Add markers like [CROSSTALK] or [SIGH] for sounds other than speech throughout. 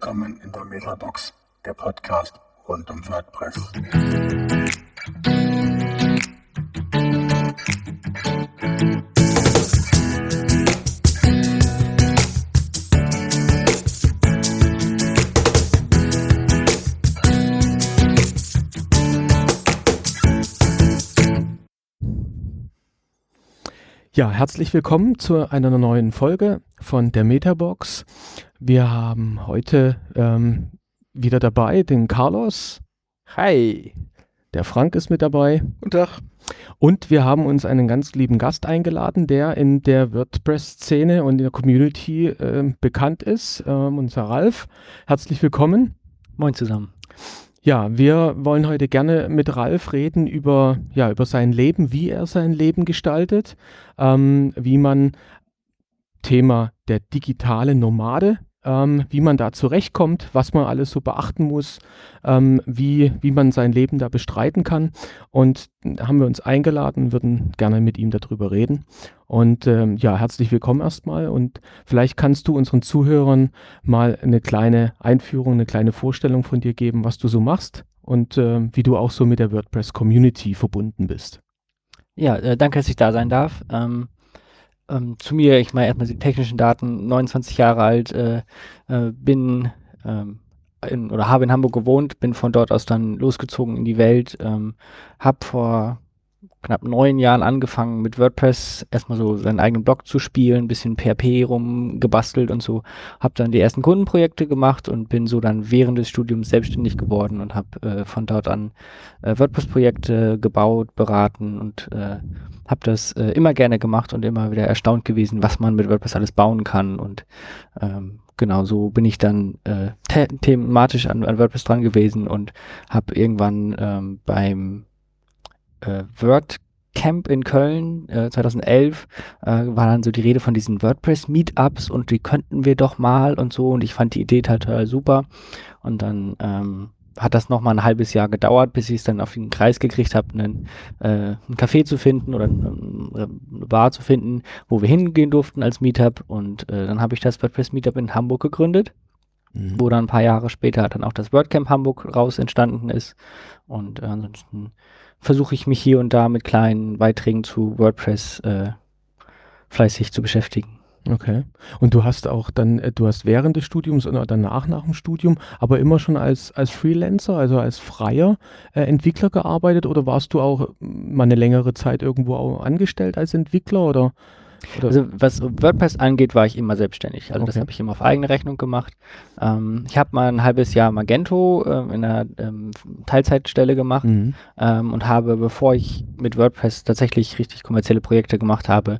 Willkommen in der Metabox, der Podcast rund um WordPress. Ja, herzlich willkommen zu einer neuen Folge von der Metabox. Wir haben heute ähm, wieder dabei den Carlos. Hi. Der Frank ist mit dabei. Guten Tag. Und wir haben uns einen ganz lieben Gast eingeladen, der in der WordPress-Szene und in der Community äh, bekannt ist, äh, unser Ralf. Herzlich willkommen. Moin zusammen. Ja, wir wollen heute gerne mit Ralf reden über, ja, über sein Leben, wie er sein Leben gestaltet, ähm, wie man Thema der digitale Nomade, ähm, wie man da zurechtkommt, was man alles so beachten muss, ähm, wie, wie man sein Leben da bestreiten kann. Und haben wir uns eingeladen, würden gerne mit ihm darüber reden. Und ähm, ja, herzlich willkommen erstmal. Und vielleicht kannst du unseren Zuhörern mal eine kleine Einführung, eine kleine Vorstellung von dir geben, was du so machst und äh, wie du auch so mit der WordPress-Community verbunden bist. Ja, äh, danke, dass ich da sein darf. Ähm, ähm, zu mir, ich meine erstmal die technischen Daten, 29 Jahre alt, äh, äh, bin ähm, in, oder habe in Hamburg gewohnt, bin von dort aus dann losgezogen in die Welt, ähm, habe vor knapp neun Jahren angefangen mit WordPress erstmal so seinen eigenen Blog zu spielen, bisschen PHP rumgebastelt und so. Habe dann die ersten Kundenprojekte gemacht und bin so dann während des Studiums selbstständig geworden und habe äh, von dort an äh, WordPress-Projekte gebaut, beraten und äh, habe das äh, immer gerne gemacht und immer wieder erstaunt gewesen, was man mit WordPress alles bauen kann und ähm, genau so bin ich dann äh, the thematisch an, an WordPress dran gewesen und habe irgendwann ähm, beim äh, WordCamp in Köln äh, 2011 äh, war dann so die Rede von diesen WordPress-Meetups und die könnten wir doch mal und so. Und ich fand die Idee total super. Und dann ähm, hat das noch mal ein halbes Jahr gedauert, bis ich es dann auf den Kreis gekriegt habe, einen, äh, einen Café zu finden oder eine Bar zu finden, wo wir hingehen durften als Meetup. Und äh, dann habe ich das WordPress Meetup in Hamburg gegründet, mhm. wo dann ein paar Jahre später dann auch das WordCamp Hamburg raus entstanden ist. Und äh, ansonsten versuche ich mich hier und da mit kleinen Beiträgen zu WordPress äh, fleißig zu beschäftigen. Okay. Und du hast auch dann, äh, du hast während des Studiums oder danach nach dem Studium, aber immer schon als, als Freelancer, also als freier äh, Entwickler gearbeitet oder warst du auch mal eine längere Zeit irgendwo angestellt als Entwickler oder? Oder? Also was WordPress angeht, war ich immer selbstständig. Also okay. das habe ich immer auf eigene Rechnung gemacht. Ähm, ich habe mal ein halbes Jahr Magento äh, in einer ähm, Teilzeitstelle gemacht mhm. ähm, und habe, bevor ich mit WordPress tatsächlich richtig kommerzielle Projekte gemacht habe,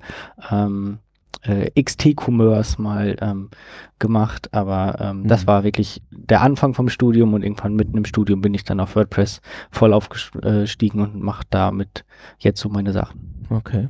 ähm, äh, XT-Commerce mal ähm, gemacht, aber ähm, mhm. das war wirklich der Anfang vom Studium und irgendwann mitten im Studium bin ich dann auf WordPress voll aufgestiegen und mache damit jetzt so meine Sachen. Okay.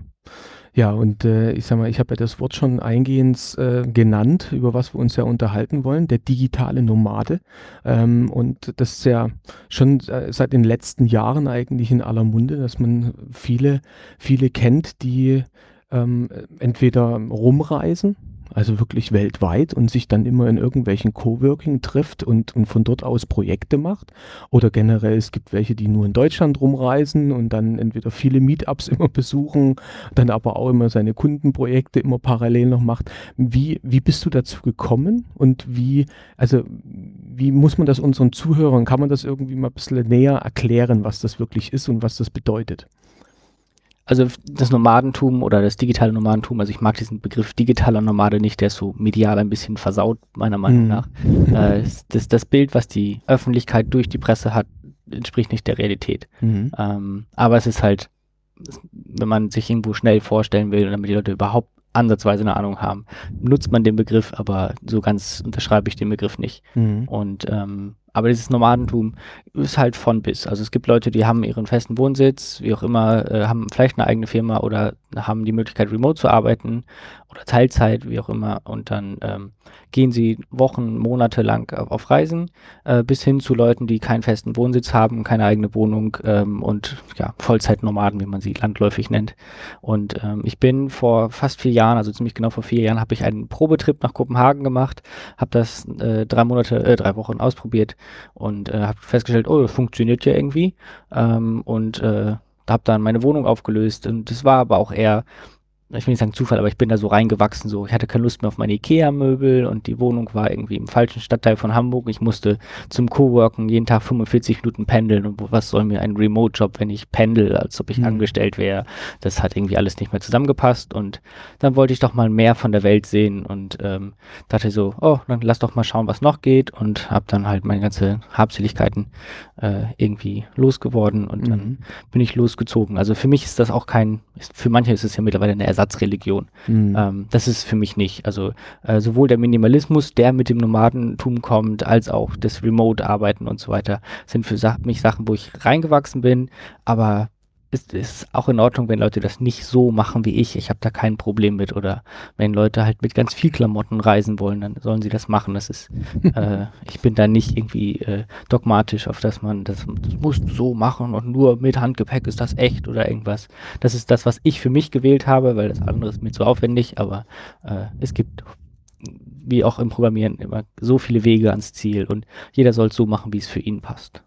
Ja, und äh, ich sag mal, ich habe ja das Wort schon eingehend äh, genannt, über was wir uns ja unterhalten wollen, der digitale Nomade. Ähm, und das ist ja schon äh, seit den letzten Jahren eigentlich in aller Munde, dass man viele, viele kennt, die ähm, entweder rumreisen, also wirklich weltweit und sich dann immer in irgendwelchen Coworking trifft und, und von dort aus Projekte macht. Oder generell, es gibt welche, die nur in Deutschland rumreisen und dann entweder viele Meetups [LAUGHS] immer besuchen, dann aber auch immer seine Kundenprojekte immer parallel noch macht. Wie, wie bist du dazu gekommen und wie, also wie muss man das unseren Zuhörern, kann man das irgendwie mal ein bisschen näher erklären, was das wirklich ist und was das bedeutet? Also das Nomadentum oder das digitale Nomadentum, also ich mag diesen Begriff digitaler Nomade nicht, der ist so medial ein bisschen versaut, meiner Meinung mhm. nach. Äh, das, das Bild, was die Öffentlichkeit durch die Presse hat, entspricht nicht der Realität. Mhm. Ähm, aber es ist halt, wenn man sich irgendwo schnell vorstellen will, damit die Leute überhaupt ansatzweise eine Ahnung haben, nutzt man den Begriff, aber so ganz unterschreibe ich den Begriff nicht. Mhm. Und ähm, aber dieses Nomadentum ist halt von bis. Also es gibt Leute, die haben ihren festen Wohnsitz, wie auch immer, äh, haben vielleicht eine eigene Firma oder haben die Möglichkeit, remote zu arbeiten oder Teilzeit, wie auch immer. Und dann ähm, gehen sie Wochen, Monate lang auf, auf Reisen, äh, bis hin zu Leuten, die keinen festen Wohnsitz haben, keine eigene Wohnung ähm, und ja, Vollzeitnomaden, wie man sie landläufig nennt. Und ähm, ich bin vor fast vier Jahren, also ziemlich genau vor vier Jahren, habe ich einen Probetrip nach Kopenhagen gemacht, habe das äh, drei Monate, äh, drei Wochen ausprobiert und äh, habe festgestellt, oh, funktioniert ja irgendwie. Ähm, und äh, habe dann meine Wohnung aufgelöst und das war aber auch eher ich will nicht sagen Zufall, aber ich bin da so reingewachsen, so ich hatte keine Lust mehr auf meine Ikea-Möbel und die Wohnung war irgendwie im falschen Stadtteil von Hamburg. Ich musste zum Coworken jeden Tag 45 Minuten pendeln und was soll mir ein Remote-Job, wenn ich pendel, als ob ich mhm. angestellt wäre. Das hat irgendwie alles nicht mehr zusammengepasst und dann wollte ich doch mal mehr von der Welt sehen und ähm, dachte so, oh, dann lass doch mal schauen, was noch geht und habe dann halt meine ganze Habseligkeiten äh, irgendwie losgeworden und mhm. dann bin ich losgezogen. Also für mich ist das auch kein, ist, für manche ist es ja mittlerweile eine Ersatzreligion. Mhm. Ähm, das ist für mich nicht. Also äh, sowohl der Minimalismus, der mit dem Nomadentum kommt, als auch das Remote-Arbeiten und so weiter, sind für Sa mich Sachen, wo ich reingewachsen bin, aber ist, ist auch in Ordnung, wenn Leute das nicht so machen wie ich. Ich habe da kein Problem mit. Oder wenn Leute halt mit ganz viel Klamotten reisen wollen, dann sollen sie das machen. Das ist, [LAUGHS] äh, ich bin da nicht irgendwie äh, dogmatisch, auf dass man das, das musst du so machen und nur mit Handgepäck ist das echt oder irgendwas. Das ist das, was ich für mich gewählt habe, weil das andere ist mir zu aufwendig. Aber äh, es gibt wie auch im Programmieren immer so viele Wege ans Ziel und jeder soll es so machen, wie es für ihn passt.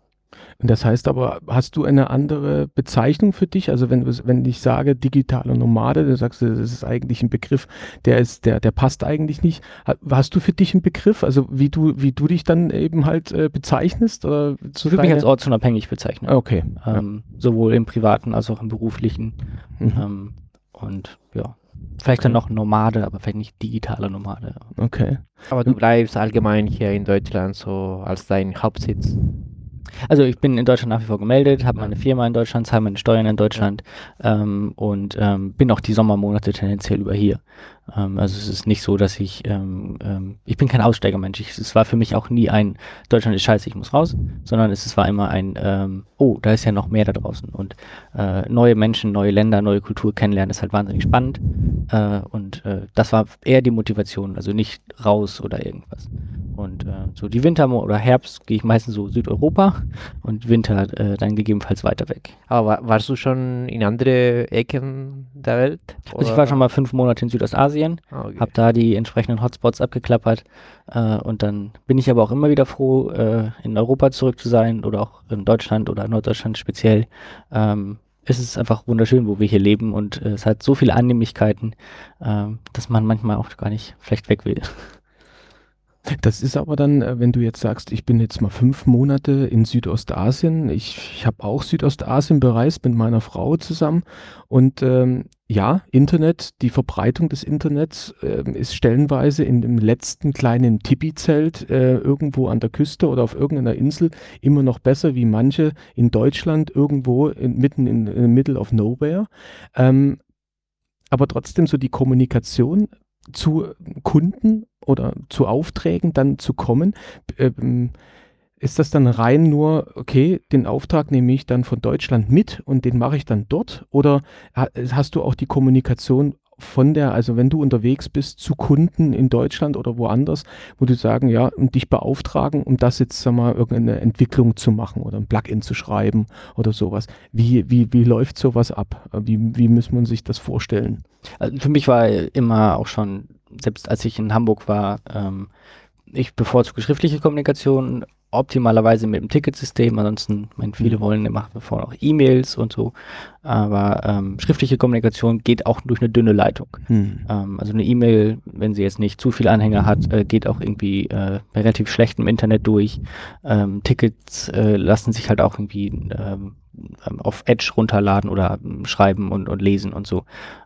Das heißt aber, hast du eine andere Bezeichnung für dich? Also wenn, wenn ich sage digitale Nomade, dann sagst du, das ist eigentlich ein Begriff, der ist, der, der passt eigentlich nicht. Hast du für dich einen Begriff, also wie du, wie du dich dann eben halt äh, bezeichnest? Oder ich würde mich als ortsunabhängig bezeichnen. Okay. Ähm, ja. Sowohl im privaten als auch im beruflichen. Mhm. Ähm, und ja. Vielleicht dann noch Nomade, aber vielleicht nicht digitale Nomade. Okay. Aber du bleibst allgemein hier in Deutschland so als dein Hauptsitz. Also ich bin in Deutschland nach wie vor gemeldet, habe meine Firma in Deutschland, zahle meine Steuern in Deutschland ähm, und ähm, bin auch die Sommermonate tendenziell über hier. Ähm, also es ist nicht so, dass ich, ähm, ähm, ich bin kein Aussteigermensch. Ich, es war für mich auch nie ein, Deutschland ist scheiße, ich muss raus, sondern es, es war immer ein, ähm, oh, da ist ja noch mehr da draußen. Und äh, neue Menschen, neue Länder, neue Kultur kennenlernen ist halt wahnsinnig spannend. Äh, und äh, das war eher die Motivation, also nicht raus oder irgendwas. Und äh, so die Winter- oder Herbst gehe ich meistens so Südeuropa und Winter äh, dann gegebenenfalls weiter weg. Aber warst du schon in andere Ecken der Welt? Also ich war schon mal fünf Monate in Südostasien, ah, okay. habe da die entsprechenden Hotspots abgeklappert äh, und dann bin ich aber auch immer wieder froh, äh, in Europa zurück zu sein oder auch in Deutschland oder Norddeutschland speziell. Ähm, es ist einfach wunderschön, wo wir hier leben und äh, es hat so viele Annehmlichkeiten, äh, dass man manchmal auch gar nicht vielleicht weg will. Das ist aber dann, äh, wenn du jetzt sagst, ich bin jetzt mal fünf Monate in Südostasien. Ich, ich habe auch Südostasien bereist mit meiner Frau zusammen. Und ähm, ja, Internet, die Verbreitung des Internets äh, ist stellenweise in dem letzten kleinen Tipi-Zelt äh, irgendwo an der Küste oder auf irgendeiner Insel immer noch besser wie manche in Deutschland irgendwo in, mitten in, in the middle of nowhere. Ähm, aber trotzdem so die Kommunikation zu Kunden oder zu Aufträgen dann zu kommen, ähm, ist das dann rein nur, okay, den Auftrag nehme ich dann von Deutschland mit und den mache ich dann dort? Oder hast du auch die Kommunikation von der, also wenn du unterwegs bist zu Kunden in Deutschland oder woanders, wo du sagen, ja, und dich beauftragen, um das jetzt, sag mal, irgendeine Entwicklung zu machen oder ein Plugin zu schreiben oder sowas. Wie, wie, wie läuft sowas ab? Wie, wie muss man sich das vorstellen? Also für mich war immer auch schon, selbst als ich in Hamburg war, ähm, ich bevorzuge schriftliche Kommunikation, optimalerweise mit dem Ticketsystem. Ansonsten, meine, viele mhm. wollen machen wir vorher auch E-Mails und so. Aber ähm, schriftliche Kommunikation geht auch durch eine dünne Leitung. Mhm. Ähm, also eine E-Mail, wenn sie jetzt nicht zu viel Anhänger hat, äh, geht auch irgendwie äh, relativ schlecht im Internet durch. Ähm, Tickets äh, lassen sich halt auch irgendwie ähm, auf Edge runterladen oder ähm, schreiben und, und lesen und so.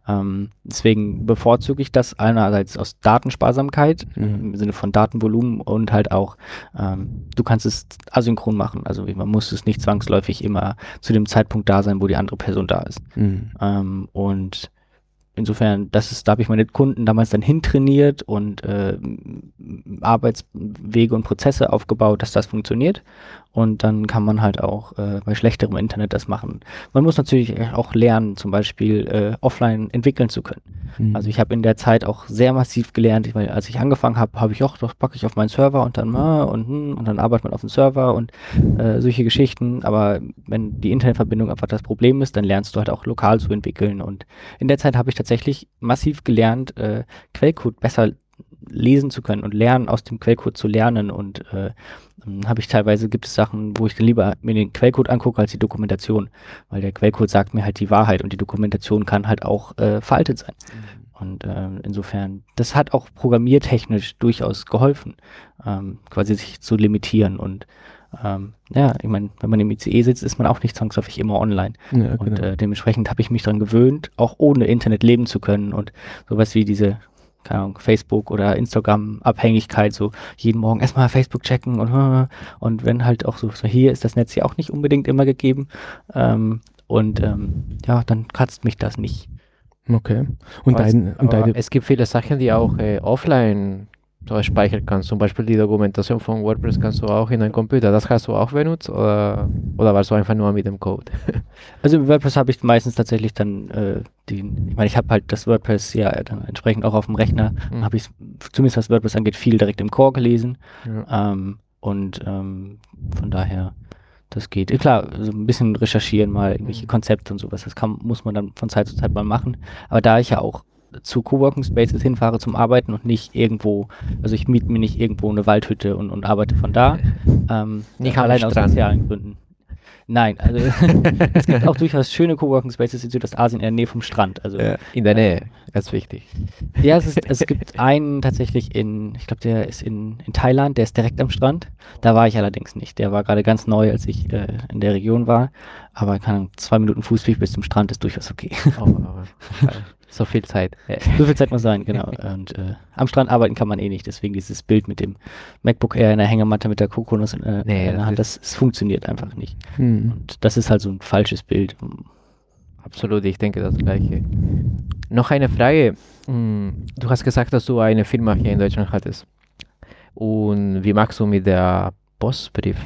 Ähm, deswegen bevorzuge ich das einerseits aus Datensparsamkeit mhm. im Sinne von Datenvolumen und halt auch, ähm, du kannst es asynchron machen. Also man muss es nicht zwangsläufig immer zu dem Zeitpunkt da sein, wo die andere Person da ist. Mhm. Ähm, und insofern, das ist, da habe ich meine Kunden damals dann hintrainiert und äh, Arbeitswege und Prozesse aufgebaut, dass das funktioniert. Und dann kann man halt auch äh, bei schlechterem Internet das machen. Man muss natürlich auch lernen, zum Beispiel äh, offline entwickeln zu können. Mhm. Also ich habe in der Zeit auch sehr massiv gelernt, weil als ich angefangen habe, habe ich auch, das packe ich auf meinen Server und dann ah, und, hm, und dann arbeitet man auf dem Server und äh, solche Geschichten. Aber wenn die Internetverbindung einfach das Problem ist, dann lernst du halt auch lokal zu entwickeln. Und in der Zeit habe ich tatsächlich massiv gelernt, äh, Quellcode besser lesen zu können und lernen, aus dem Quellcode zu lernen. Und äh, habe ich teilweise, gibt es Sachen, wo ich dann lieber mir den Quellcode angucke als die Dokumentation, weil der Quellcode sagt mir halt die Wahrheit und die Dokumentation kann halt auch äh, veraltet sein. Und äh, insofern, das hat auch programmiertechnisch durchaus geholfen, ähm, quasi sich zu limitieren. Und ähm, ja, ich meine, wenn man im ICE sitzt, ist man auch nicht zwangsläufig immer online. Ja, Und genau. äh, dementsprechend habe ich mich daran gewöhnt, auch ohne Internet leben zu können und sowas wie diese, keine Ahnung, Facebook oder Instagram-Abhängigkeit, so jeden Morgen erstmal Facebook checken und, und wenn halt auch so, so hier ist das Netz ja auch nicht unbedingt immer gegeben. Ähm, und ähm, ja, dann kratzt mich das nicht. okay. Und, dein, und deine, es gibt viele Sachen, die auch äh, offline speichern kannst. Zum Beispiel die Dokumentation von WordPress kannst du auch in deinem Computer. Das hast du auch benutzt oder, oder warst du einfach nur mit dem Code? [LAUGHS] Also WordPress habe ich meistens tatsächlich dann äh, den, ich meine, ich habe halt das WordPress ja dann entsprechend auch auf dem Rechner, Mhm. habe ich zumindest was WordPress angeht, viel direkt im Core gelesen. Ja. Ähm, und ähm, von daher, das geht. Äh, Klar, so ein bisschen recherchieren mal, irgendwelche Konzepte und sowas, das kann, muss man dann von Zeit zu Zeit mal machen. Aber da ich ja auch zu Coworking Spaces hinfahre zum Arbeiten und nicht irgendwo, also ich miete mir nicht irgendwo eine Waldhütte und, und arbeite von da. Ähm, Nicht allein aus sozialen Gründen. Nein, also [LAUGHS] es gibt auch durchaus schöne Coworking Spaces in Südostasien in der Nähe vom Strand. Also Ja, in der Nähe, ganz wichtig. ja, es, ist, es gibt einen tatsächlich in, ich glaube, der ist in, in Thailand, der ist direkt am Strand. Da war ich allerdings nicht. Der war gerade ganz neu, als ich äh, in der Region war. Aber Ahnung, zwei Minuten Fußweg bis zum Strand ist durchaus okay. Oh, aber, äh, so viel Zeit. So viel Zeit muss sein, genau. [LAUGHS] Und äh, am Strand arbeiten kann man eh nicht. Deswegen dieses Bild mit dem MacBook Air in der Hängematte mit der Kokonuss in, äh, Nee, in der das Hand, das, das funktioniert einfach nicht. hm. Und das ist halt so ein falsches Bild. Absolut, ich denke das Gleiche. Noch eine Frage. Mm, Du hast gesagt, dass du eine Firma hier in Deutschland hattest. Und wie machst du mit der Postbrief?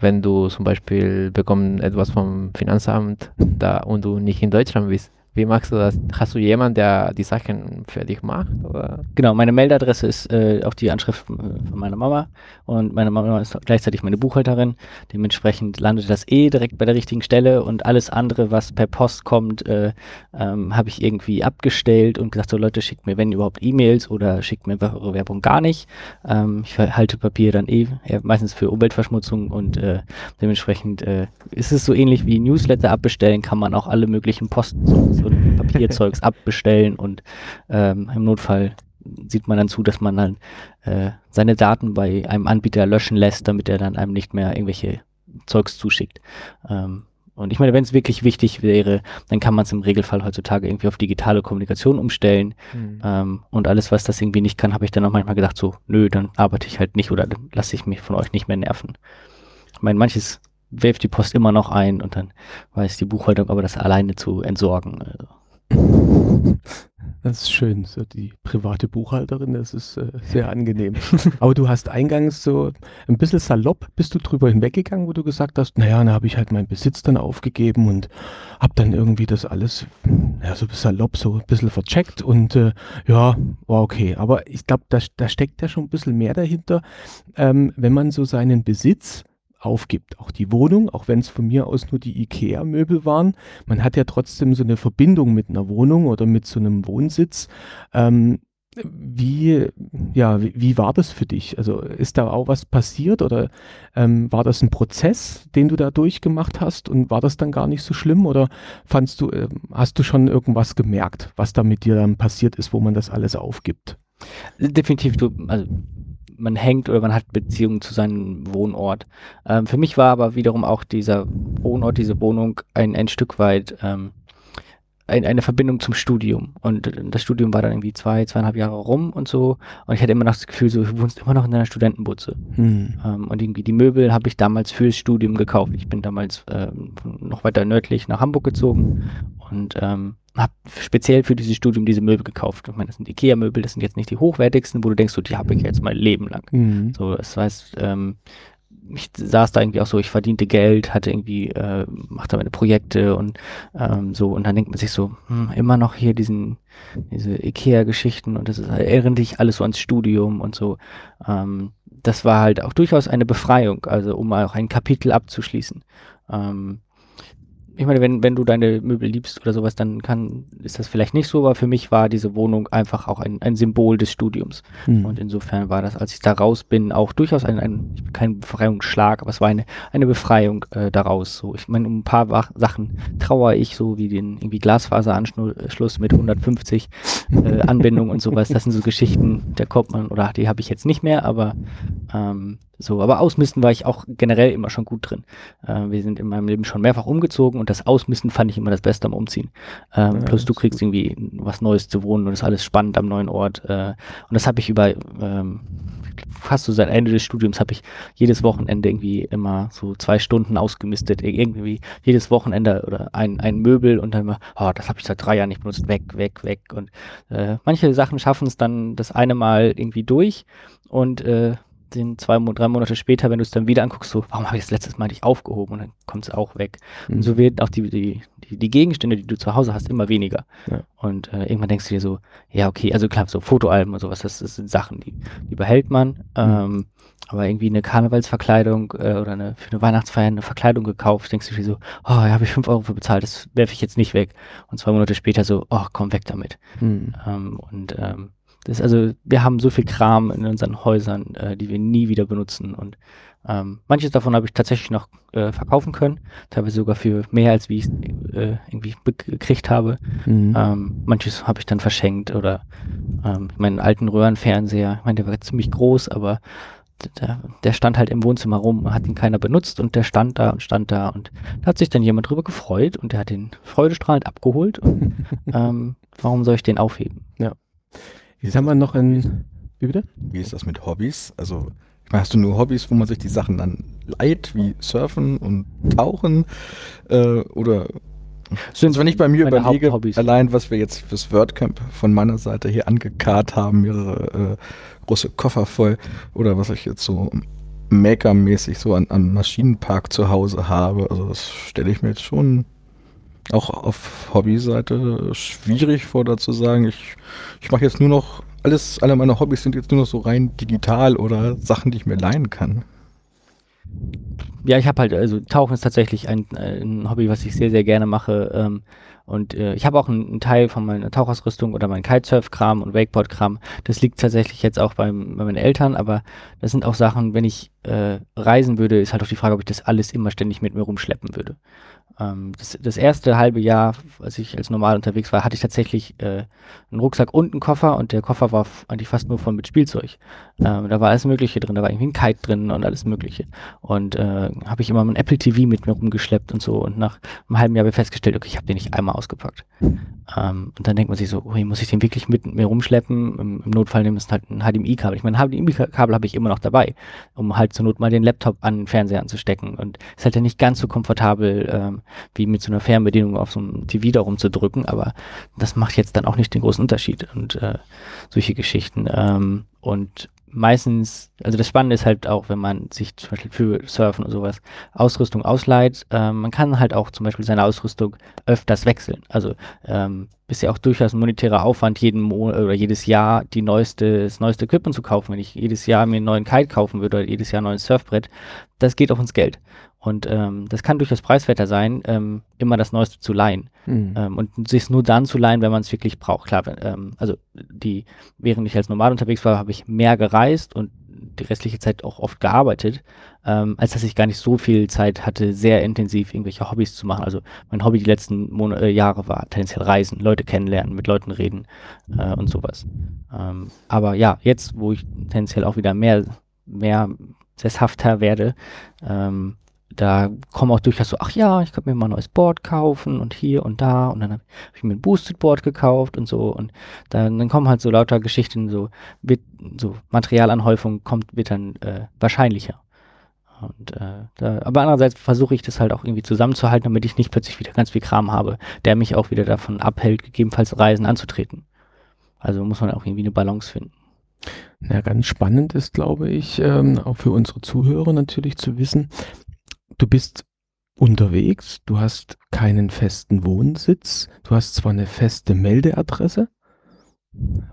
Wenn du zum Beispiel bekommst etwas vom Finanzamt da und du nicht in Deutschland bist, wie machst du das? Hast du jemanden, der die Sachen für dich macht? Oder? Genau, meine Mailadresse ist äh, auch die Anschrift äh, von meiner Mama und meine Mama ist gleichzeitig meine Buchhalterin. Dementsprechend landet das eh direkt bei der richtigen Stelle und alles andere, was per Post kommt, äh, ähm, habe ich irgendwie abgestellt und gesagt, so Leute, schickt mir wenn überhaupt E-Mails oder schickt mir eure Werbung gar nicht. Ähm, ich halte Papier dann eh meistens für Umweltverschmutzung und äh, dementsprechend äh, ist es so ähnlich wie Newsletter abbestellen, kann man auch alle möglichen Post- und [LAUGHS] Papierzeugs abbestellen und ähm, im Notfall sieht man dann zu, dass man dann äh, seine Daten bei einem Anbieter löschen lässt, damit er dann einem nicht mehr irgendwelche Zeugs zuschickt. Ähm, und ich meine, wenn es wirklich wichtig wäre, dann kann man es im Regelfall heutzutage irgendwie auf digitale Kommunikation umstellen. Ähm, und alles, was das irgendwie nicht kann, habe ich dann auch manchmal gedacht, so, nö, dann arbeite ich halt nicht oder dann lasse ich mich von euch nicht mehr nerven. Ich meine, manches wirft die Post immer noch ein und dann weiß die Buchhaltung aber das alleine zu entsorgen. Also. [LAUGHS] Das ist schön, so die private Buchhalterin, das ist äh, sehr angenehm. Aber du hast eingangs so ein bisschen salopp, bist du drüber hinweggegangen, wo du gesagt hast, naja, dann habe ich halt meinen Besitz dann aufgegeben und habe dann irgendwie das alles, ja, so salopp, so ein bisschen vercheckt und äh, ja, war okay. Aber ich glaube, da, da steckt ja schon ein bisschen mehr dahinter, ähm, wenn man so seinen Besitz aufgibt, auch die Wohnung, auch wenn es von mir aus nur die IKEA-Möbel waren, man hat ja trotzdem so eine Verbindung mit einer Wohnung oder mit so einem Wohnsitz. Ähm, wie, ja, wie, wie war das für dich? Also ist da auch was passiert oder ähm, war das ein Prozess, den du da durchgemacht hast und war das dann gar nicht so schlimm oder fandst du, ähm, hast du schon irgendwas gemerkt, was da mit dir dann passiert ist, wo man das alles aufgibt? Definitiv, du, also man hängt oder man hat Beziehungen zu seinem Wohnort. Ähm, für mich war aber wiederum auch dieser Wohnort, diese Wohnung ein, ein Stück weit ähm, ein, eine Verbindung zum Studium. Und das Studium war dann irgendwie zwei, zweieinhalb Jahre rum und so. Und ich hatte immer noch das Gefühl, so, du wohnst immer noch in deiner Studentenbutze. Hm. Ähm, und irgendwie die Möbel habe ich damals fürs Studium gekauft. Ich bin damals ähm, noch weiter nördlich nach Hamburg gezogen und ähm, habe speziell für dieses Studium diese Möbel gekauft. Ich meine, das sind Ikea-Möbel, das sind jetzt nicht die hochwertigsten, wo du denkst, so, die habe ich jetzt mein Leben lang. Mhm. So, das heißt, ähm, ich saß da irgendwie auch so, ich verdiente Geld, hatte irgendwie, äh, machte meine Projekte und ähm, so, und dann denkt man sich so, hm, immer noch hier diesen, diese Ikea-Geschichten und das ist, erinnert dich alles so ans Studium und so. Ähm, das war halt auch durchaus eine Befreiung, also um auch ein Kapitel abzuschließen. Ähm, ich meine, wenn, wenn du deine Möbel liebst oder sowas, dann kann, ist das vielleicht nicht so, aber für mich war diese Wohnung einfach auch ein, ein Symbol des Studiums. Mhm. Und insofern war das, als ich da raus bin, auch durchaus ein, ein kein Befreiungsschlag, aber es war eine, eine Befreiung äh, daraus. So, ich meine, um ein paar Wach Sachen trauere ich, so wie den irgendwie Glasfaseranschluss mit 150 äh, Anbindungen und sowas. Das sind so Geschichten, da kommt man, oder die habe ich jetzt nicht mehr, aber ähm, so, aber Ausmisten war ich auch generell immer schon gut drin. Äh, wir sind in meinem Leben schon mehrfach umgezogen und das Ausmisten fand ich immer das Beste am Umziehen. Ähm, Ja, plus du kriegst irgendwie was Neues zu wohnen und ist alles spannend am neuen Ort. Äh, und das habe ich über ähm, fast so seit Ende des Studiums habe ich jedes Wochenende irgendwie immer so zwei Stunden ausgemistet. Ir- Irgendwie jedes Wochenende oder ein, ein Möbel und dann immer, oh, das habe ich seit drei Jahren nicht benutzt, weg, weg, weg. Und äh, manche Sachen schaffen es dann das eine Mal irgendwie durch und äh, den zwei, drei Monate später, wenn du es dann wieder anguckst, so, warum habe ich das letztes Mal nicht aufgehoben und dann kommt es auch weg. Und Mhm. so werden auch die, die, die, die Gegenstände, die du zu Hause hast, immer weniger. Ja. Und äh, irgendwann denkst du dir so, ja, okay, also klar, so Fotoalben und sowas, das, das sind Sachen, die, die behält man. Ähm, aber irgendwie eine Karnevalsverkleidung äh, oder eine, für eine Weihnachtsfeier eine Verkleidung gekauft, denkst du dir so, oh, da habe ich fünf Euro für bezahlt, das werfe ich jetzt nicht weg. Und zwei Monate später so, oh, komm weg damit. Mhm. Ähm, und ähm, das ist also, wir haben so viel Kram in unseren Häusern, äh, die wir nie wieder benutzen. Und ähm, manches davon habe ich tatsächlich noch äh, verkaufen können, teilweise sogar für mehr, als wie ich es äh, irgendwie gekriegt habe. Mhm. Ähm, manches habe ich dann verschenkt oder ähm, meinen alten Röhrenfernseher, ich meine, der war ziemlich groß, aber der, der stand halt im Wohnzimmer rum, hat ihn keiner benutzt und der stand da und stand da und da hat sich dann jemand drüber gefreut und der hat den freudestrahlend abgeholt und [LAUGHS] ähm, warum soll ich den aufheben? Jetzt haben wir noch ein. Wie bitte? Wie ist das mit Hobbys? Also, ich meine, hast du nur Hobbys, wo man sich die Sachen dann leiht, wie Surfen und Tauchen? Äh, oder Sind also wenn ich bei mir überlege, allein was wir jetzt fürs WordCamp von meiner Seite hier angekarrt haben, mehrere äh, große Koffer voll, oder was ich jetzt so Maker-mäßig so an, an Maschinenpark zu Hause habe, also das stelle ich mir jetzt schon auch auf Hobbyseite schwierig vor, da zu sagen, ich, ich mache jetzt nur noch, alles, alle meine Hobbys sind jetzt nur noch so rein digital oder Sachen, die ich mir leihen kann. Ja, ich habe halt, also Tauchen ist tatsächlich ein, ein Hobby, was ich sehr, sehr gerne mache. Ähm, und äh, ich habe auch einen, Teil von meiner Tauchausrüstung oder meinem Kitesurf-Kram und Wakeboard-Kram. Das liegt tatsächlich jetzt auch beim, bei meinen Eltern, aber das sind auch Sachen, wenn ich äh, reisen würde, ist halt auch die Frage, ob ich das alles immer ständig mit mir rumschleppen würde. Ähm, das, das erste halbe Jahr, als ich als normal unterwegs war, hatte ich tatsächlich äh, einen Rucksack und einen Koffer und der Koffer war eigentlich fast nur voll mit Spielzeug. Ähm, da war alles Mögliche drin, da war irgendwie ein Kite drin und alles Mögliche. Und äh, habe ich immer mein Apple TV mit mir rumgeschleppt und so. Und nach einem halben Jahr habe ich festgestellt, okay, ich habe den nicht einmal ausgepackt. Ähm, und dann denkt man sich so, ui, muss ich den wirklich mit mir rumschleppen? Im, im Notfall nehmen es halt ein HDMI-Kabel. Ich meine, HDMI-Kabel habe ich immer noch dabei, um halt zur Not mal den Laptop an den Fernseher anzustecken. Und ist halt ja nicht ganz so komfortabel, ähm, wie mit so einer Fernbedienung auf so einem TV da rumzudrücken, aber das macht jetzt dann auch nicht den großen Unterschied und äh, solche Geschichten. Ähm, und meistens, also das Spannende ist halt auch, wenn man sich zum Beispiel für Surfen und sowas Ausrüstung ausleiht, ähm, man kann halt auch zum Beispiel seine Ausrüstung öfters wechseln. Also ähm, ist ja auch durchaus ein monetärer Aufwand, jeden Monat oder jedes Jahr die neueste, das neueste Equipment zu kaufen. Wenn ich jedes Jahr mir einen neuen Kite kaufen würde oder jedes Jahr ein neues Surfbrett, das geht auch ins Geld. Und ähm, das kann durchaus preiswerter sein, ähm, immer das Neueste zu leihen. Mhm. Ähm, und sich nur dann zu leihen, wenn man es wirklich braucht. Klar, wenn, ähm, also die, während ich als normal unterwegs war, habe ich mehr gereist und die restliche Zeit auch oft gearbeitet, ähm, als dass ich gar nicht so viel Zeit hatte, sehr intensiv irgendwelche Hobbys zu machen. Also mein Hobby die letzten Mon äh, Jahre war tendenziell Reisen, Leute kennenlernen, mit Leuten reden äh, und sowas. Ähm, aber ja, jetzt, wo ich tendenziell auch wieder mehr, mehr sesshafter werde, ähm, da kommen auch durchaus so, ach ja, ich könnte mir mal ein neues Board kaufen und hier und da und dann habe hab ich mir ein Boosted Board gekauft und so und dann, dann kommen halt so lauter Geschichten, so, wird, so Materialanhäufung kommt, wird dann äh, wahrscheinlicher. Und, äh, da, aber andererseits versuche ich das halt auch irgendwie zusammenzuhalten, damit ich nicht plötzlich wieder ganz viel Kram habe, der mich auch wieder davon abhält, gegebenenfalls Reisen anzutreten. Also muss man auch irgendwie eine Balance finden. Ja, ganz spannend ist, glaube ich, ähm, auch für unsere Zuhörer natürlich zu wissen, du bist unterwegs, du hast keinen festen Wohnsitz, du hast zwar eine feste Meldeadresse,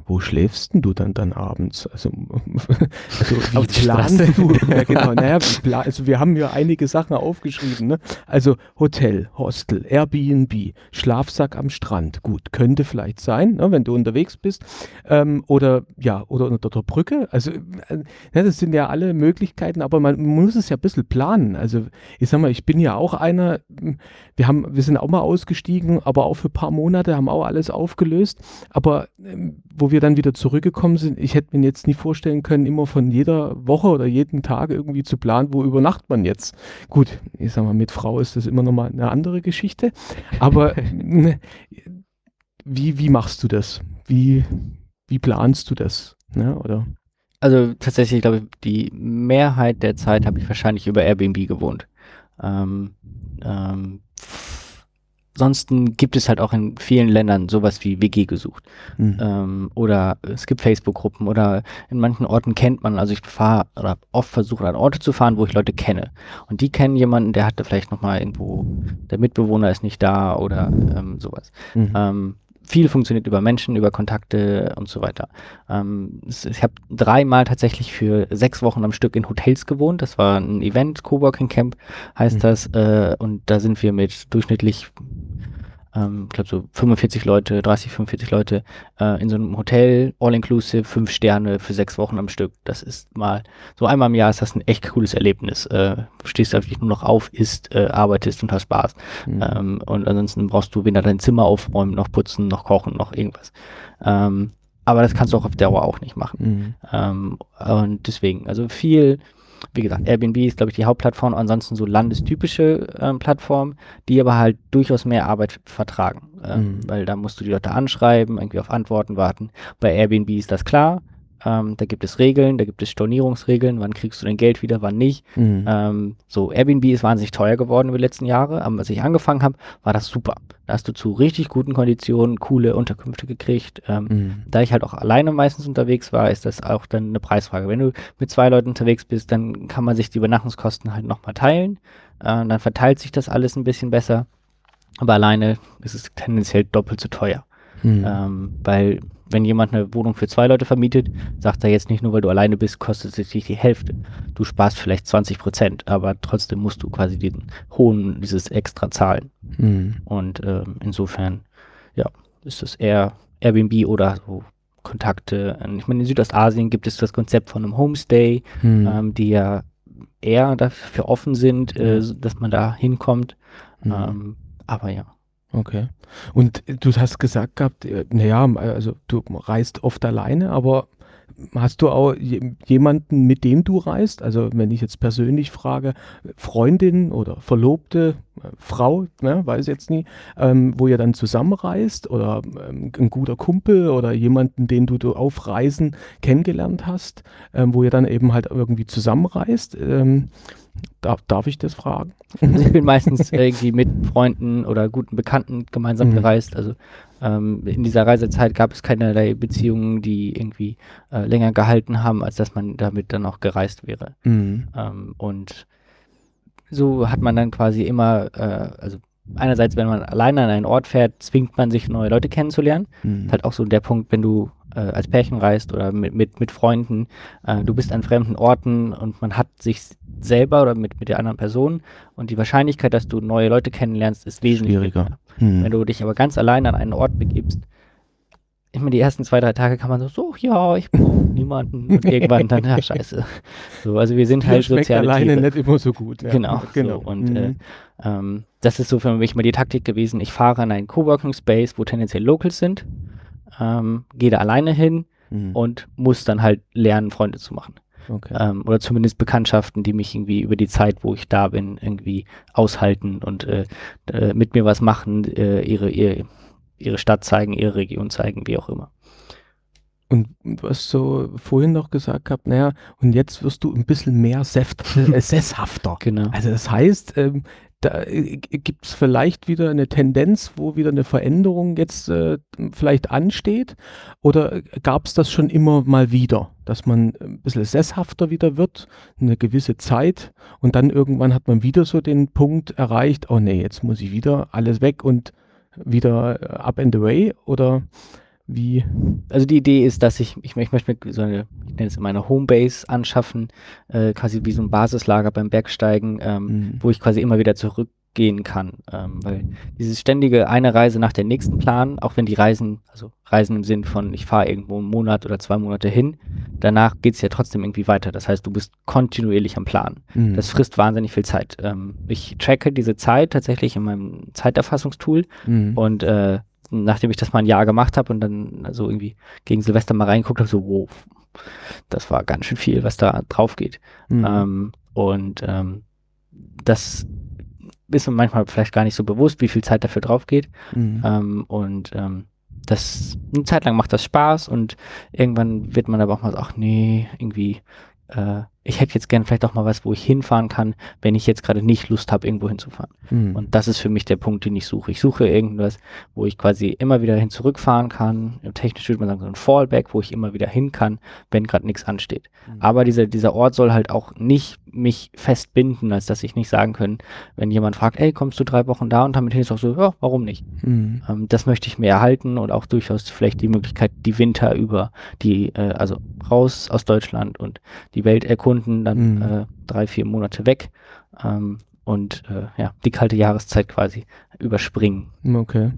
wo schläfst denn du dann dann abends? Also, [LAUGHS] also wie Auf die planst du? [LAUGHS] Ja, genau. Naja, also wir haben ja einige Sachen aufgeschrieben. Ne? Also Hotel, Hostel, Airbnb, Schlafsack am Strand. Gut, könnte vielleicht sein, ne, wenn du unterwegs bist. Ähm, oder ja, oder unter der Brücke. Also äh, ja, das sind ja alle Möglichkeiten, aber man muss es ja ein bisschen planen. Also ich sag mal, ich bin ja auch einer, wir haben, wir sind auch mal ausgestiegen, aber auch für ein paar Monate haben auch alles aufgelöst. Aber ähm, wo wir dann wieder zurückgekommen sind, ich hätte mir jetzt nie vorstellen können, immer von jeder Woche oder jeden Tag irgendwie zu planen, wo übernachtet man jetzt. Gut, ich sag mal, mit Frau ist das immer nochmal eine andere Geschichte. Aber äh, [LAUGHS] wie, wie machst du das? Wie, wie planst du das? Ne? Oder? Also tatsächlich, glaube ich, die Mehrheit der Zeit habe ich wahrscheinlich über Airbnb gewohnt. Ähm, ähm, ansonsten gibt es halt auch in vielen Ländern sowas wie WG gesucht. Hm. Ähm, oder es gibt Facebook-Gruppen oder in manchen Orten kennt man, also ich fahre oder oft versucht an Orte zu fahren, wo ich Leute kenne. Und die kennen jemanden, der hatte vielleicht nochmal irgendwo, der Mitbewohner ist nicht da oder ähm, sowas. Mhm. Ähm, viel funktioniert über Menschen, über Kontakte und so weiter. Ähm, ich habe dreimal tatsächlich für sechs Wochen am Stück in Hotels gewohnt. Das war ein Event, Coworking Camp heißt Mhm. das. Äh, und da sind wir mit durchschnittlich, ähm, ich glaube so 45 Leute, 30, 45 Leute äh, in so einem Hotel, all-inclusive, fünf Sterne für sechs Wochen am Stück. Das ist mal, so einmal im Jahr ist das ein echt cooles Erlebnis. Äh, du stehst da wirklich nur noch auf, isst, äh, arbeitest und hast Spaß. Mhm. Ähm, und ansonsten brauchst du weder dein Zimmer aufräumen, noch putzen, noch kochen, noch irgendwas. Ähm, aber das kannst du auch auf Dauer auch nicht machen. Mhm. Ähm, und deswegen, also viel, wie gesagt, Airbnb ist, glaube ich, die Hauptplattform, ansonsten so landestypische ähm, Plattformen, die aber halt durchaus mehr Arbeit vertragen. Ähm, Mhm. Weil da musst du die Leute anschreiben, irgendwie auf Antworten warten. Bei Airbnb ist das klar. Ähm, da gibt es Regeln, da gibt es Stornierungsregeln, wann kriegst du dein Geld wieder, wann nicht. Mhm. Ähm, so, Airbnb ist wahnsinnig teuer geworden über die letzten Jahre, aber als ich angefangen habe, war das super. Da hast du zu richtig guten Konditionen coole Unterkünfte gekriegt. Ähm, Mhm. da ich halt auch alleine meistens unterwegs war, ist das auch dann eine Preisfrage. Wenn du mit zwei Leuten unterwegs bist, dann kann man sich die Übernachtungskosten halt nochmal teilen. Äh, dann verteilt sich das alles ein bisschen besser. Aber alleine ist es tendenziell doppelt so teuer. Mhm. Ähm, weil wenn jemand eine Wohnung für zwei Leute vermietet, sagt er jetzt nicht nur, weil du alleine bist, kostet es dich die Hälfte. Du sparst vielleicht 20 Prozent, aber trotzdem musst du quasi den hohen, dieses extra zahlen. Mhm. Und ähm, insofern, ja, ist es eher Airbnb oder so Kontakte. Ich meine, in Südostasien gibt es das Konzept von einem Homestay, Mhm. ähm, die ja eher dafür offen sind, äh, dass man da hinkommt. Mhm. Ähm, aber ja. Okay. Und du hast gesagt gehabt, äh, naja, also du reist oft alleine, aber hast du auch je- jemanden, mit dem du reist? Also wenn ich jetzt persönlich frage, Freundin oder Verlobte, äh, Frau, ne, weiß jetzt nie, ähm, wo ihr dann zusammenreist oder ähm, ein guter Kumpel oder jemanden, den du, du auf Reisen kennengelernt hast, ähm, wo ihr dann eben halt irgendwie zusammenreist. Darf, darf ich das fragen? [LAUGHS] Ich bin meistens irgendwie mit Freunden oder guten Bekannten gemeinsam Mhm. gereist. Also ähm, in dieser Reisezeit gab es keinerlei Beziehungen, die irgendwie äh, länger gehalten haben, als dass man damit dann auch gereist wäre. Mhm. Ähm, und so hat man dann quasi immer, äh, also einerseits, wenn man alleine an einen Ort fährt, zwingt man sich, neue Leute kennenzulernen. Mhm. Ist halt auch so der Punkt, wenn du äh, als Pärchen reist oder mit, mit, mit Freunden, äh, du bist an fremden Orten und man hat sich selber oder mit, mit der anderen Person und die Wahrscheinlichkeit, dass du neue Leute kennenlernst, ist wesentlich Schwieriger. Mhm. Wenn du dich aber ganz allein an einen Ort begibst, ich meine, die ersten zwei, drei Tage kann man so, so, ja, ich brauche niemanden und [LAUGHS] irgendwann dann, ja, scheiße. So, also wir sind halt schmeckt soziale alleine Tiere. nicht immer so gut. Ja. Genau, genau. So, und Mhm. äh, ähm, das ist so für mich mal die Taktik gewesen. Ich fahre an einen Coworking Space, wo tendenziell Locals sind, ähm, gehe da alleine hin Mhm. und muss dann halt lernen, Freunde zu machen. Okay. Ähm, oder zumindest Bekanntschaften, die mich irgendwie über die Zeit, wo ich da bin, irgendwie aushalten und äh, äh, mit mir was machen, äh, ihre, ihre, ihre Stadt zeigen, ihre Region zeigen, wie auch immer. Und du hast so vorhin noch gesagt gehabt, naja, und jetzt wirst du ein bisschen mehr Seft, äh, [LAUGHS] sesshafter. Genau. Also das heißt, ähm, da äh, gibt es vielleicht wieder eine Tendenz, wo wieder eine Veränderung jetzt äh, vielleicht ansteht? Oder gab es das schon immer mal wieder, dass man ein bisschen sesshafter wieder wird, eine gewisse Zeit und dann irgendwann hat man wieder so den Punkt erreicht, oh nee, jetzt muss ich wieder alles weg und wieder äh, up and away? Oder wie? Also die Idee ist, dass ich, ich, ich möchte mir so eine, ich nenne es immer eine Homebase anschaffen, äh, quasi wie so ein Basislager beim Bergsteigen, ähm, Mhm. wo ich quasi immer wieder zurückgehen kann. Ähm, weil dieses ständige eine Reise nach der nächsten Plan, auch wenn die Reisen, also Reisen im Sinn von, ich fahre irgendwo einen Monat oder zwei Monate hin, danach geht es ja trotzdem irgendwie weiter. Das heißt, du bist kontinuierlich am Plan. Mhm. Das frisst wahnsinnig viel Zeit. Ähm, ich tracke diese Zeit tatsächlich in meinem Zeiterfassungstool Mhm. und äh, nachdem ich das mal ein Jahr gemacht habe und dann also irgendwie gegen Silvester mal reingeguckt habe, so, wow, das war ganz schön viel, was da drauf geht. Mhm. Ähm, und ähm, das ist mir manchmal vielleicht gar nicht so bewusst, wie viel Zeit dafür drauf geht. Mhm. Ähm, und ähm, das eine Zeit lang macht das Spaß und irgendwann wird man aber auch mal so, ach nee, irgendwie, äh, ich hätte jetzt gern vielleicht auch mal was, wo ich hinfahren kann, wenn ich jetzt gerade nicht Lust habe, irgendwo hinzufahren. Mhm. Und das ist für mich der Punkt, den ich suche. Ich suche irgendwas, wo ich quasi immer wieder hin zurückfahren kann. Technisch würde man sagen, so ein Fallback, wo ich immer wieder hin kann, wenn gerade nichts ansteht. Mhm. Aber dieser, dieser Ort soll halt auch nicht mich festbinden, als dass ich nicht sagen können, wenn jemand fragt, ey, kommst du drei Wochen da und damit hin ist auch so, ja, warum nicht? Mhm. Ähm, das möchte ich mir erhalten und auch durchaus vielleicht die Möglichkeit, die Winter über die, äh, also raus aus Deutschland und die Welt erkunden, dann Mhm. äh, drei, vier Monate weg ähm, und äh, ja, die kalte Jahreszeit quasi überspringen. Okay.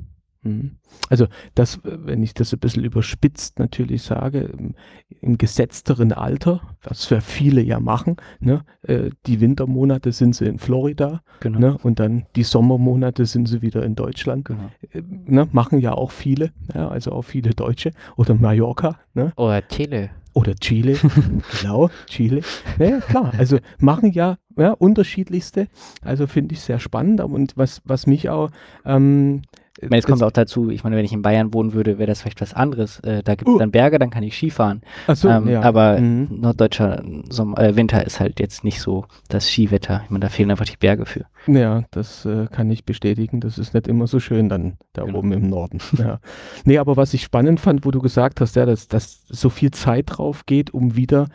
Mhm. Also das, äh, wenn ich das ein bisschen überspitzt natürlich sage, im, im gesetzteren Alter, was ja viele ja machen, ne, äh, die Wintermonate sind sie in Florida Genau. ne, und dann die Sommermonate sind sie wieder in Deutschland. genau. Äh, ne, machen ja auch viele, ja, also auch viele Deutsche oder Mallorca ne, Oder Chile. Oder Chile, [LAUGHS] genau, Chile. Ja, klar, also machen ja, ja unterschiedlichste, also finde ich sehr spannend. Und was, was mich auch ähm, Ich meine, jetzt kommt auch dazu, ich meine, wenn ich in Bayern wohnen würde, wäre das vielleicht was anderes. Äh, da gibt es Uh. dann Berge, dann kann ich Skifahren. Ach so, ähm, ja. Aber Mhm. norddeutscher Sommer, äh, Winter ist halt jetzt nicht so das Skiwetter. Ich meine, da fehlen einfach die Berge für. Ja, das äh, kann ich bestätigen. Das ist nicht immer so schön dann da Genau. oben im Norden. [LAUGHS] Ja. Nee, aber was ich spannend fand, wo du gesagt hast, ja, dass, dass so viel Zeit drauf geht, um wieder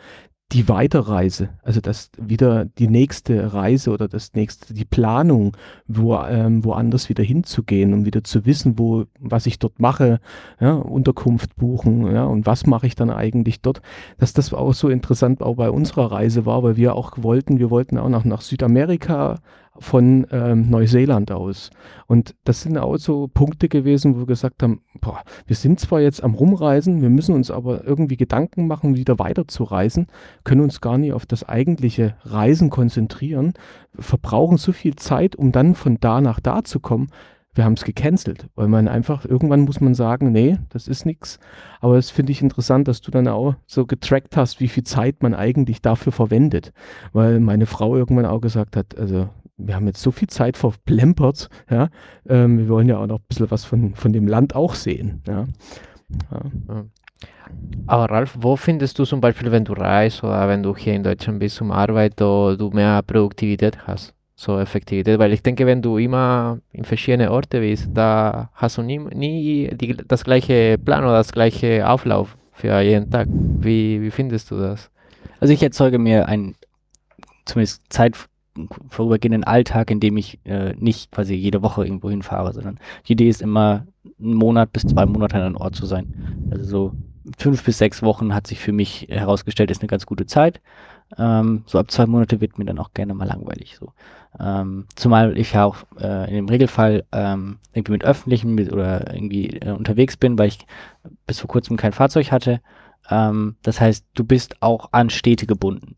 die Weiterreise, also dass wieder die nächste Reise oder das nächste, die Planung, wo, ähm, woanders wieder hinzugehen, um wieder zu wissen, wo, was ich dort mache, ja, Unterkunft buchen, ja, und was mache ich dann eigentlich dort, dass das auch so interessant auch bei unserer Reise war, weil wir auch wollten, wir wollten auch noch nach Südamerika von ähm, Neuseeland aus. Und das sind auch so Punkte gewesen, wo wir gesagt haben, boah, wir sind zwar jetzt am Rumreisen, wir müssen uns aber irgendwie Gedanken machen, wieder weiterzureisen, können uns gar nicht auf das eigentliche Reisen konzentrieren, verbrauchen so viel Zeit, um dann von da nach da zu kommen. Wir haben es gecancelt, weil man einfach, irgendwann muss man sagen, nee, das ist nichts. Aber das finde ich interessant, dass du dann auch so getrackt hast, wie viel Zeit man eigentlich dafür verwendet. Weil meine Frau irgendwann auch gesagt hat, also wir haben jetzt so viel Zeit verplempert, ja, ähm, wir wollen ja auch noch ein bisschen was von, von dem Land auch sehen, ja. ja. Aber Ralf, wo findest du zum Beispiel, wenn du reist oder wenn du hier in Deutschland bist zum Arbeit, wo du mehr Produktivität hast, so Effektivität? Weil ich denke, wenn du immer in verschiedene Orte bist, da hast du nie, nie die, das gleiche Plan oder das gleiche Auflauf für jeden Tag. Wie, wie findest du das? Also ich erzeuge mir einen zumindest Zeit vorübergehenden Alltag, in dem ich äh, nicht quasi jede Woche irgendwo hinfahre, sondern die Idee ist immer, einen Monat bis zwei Monate an einem Ort zu sein. Also so fünf bis sechs Wochen hat sich für mich herausgestellt, ist eine ganz gute Zeit. Ähm, so ab zwei Monate wird mir dann auch gerne mal langweilig. So. Ähm, zumal ich ja auch äh, in dem Regelfall ähm, irgendwie mit öffentlichen mit, oder irgendwie äh, unterwegs bin, weil ich bis vor kurzem kein Fahrzeug hatte. Ähm, das heißt, du bist auch an Städte gebunden.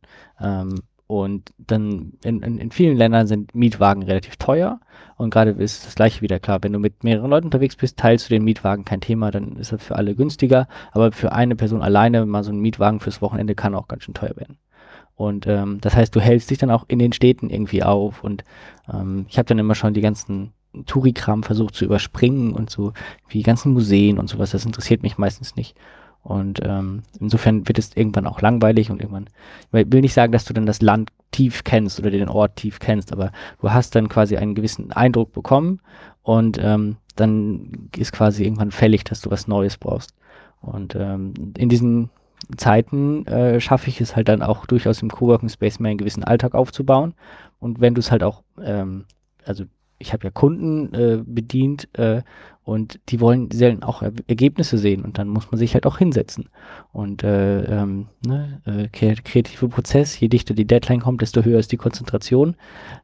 Und dann in, in, in vielen Ländern sind Mietwagen relativ teuer. Und gerade ist das gleiche wieder klar. Wenn du mit mehreren Leuten unterwegs bist, teilst du den Mietwagen kein Thema, dann ist er für alle günstiger. Aber für eine Person alleine mal so ein Mietwagen fürs Wochenende kann auch ganz schön teuer werden. Und ähm, das heißt, du hältst dich dann auch in den Städten irgendwie auf. Und ähm, ich habe dann immer schon die ganzen Tourikram versucht zu überspringen und so wie die ganzen Museen und sowas. Das interessiert mich meistens nicht. Und ähm, insofern wird es irgendwann auch langweilig und irgendwann, ich will nicht sagen, dass du dann das Land tief kennst oder den Ort tief kennst, aber du hast dann quasi einen gewissen Eindruck bekommen und ähm, dann ist quasi irgendwann fällig, dass du was Neues brauchst. Und ähm, in diesen Zeiten äh, schaffe ich es halt dann auch durchaus im Coworking Space mehr einen gewissen Alltag aufzubauen. Und wenn du es halt auch, ähm, also ich habe ja Kunden äh, bedient äh, und die wollen, sollen auch er Ergebnisse sehen und dann muss man sich halt auch hinsetzen. Und äh, ähm, ne, äh, kreative Prozess, je dichter die Deadline kommt, desto höher ist die Konzentration.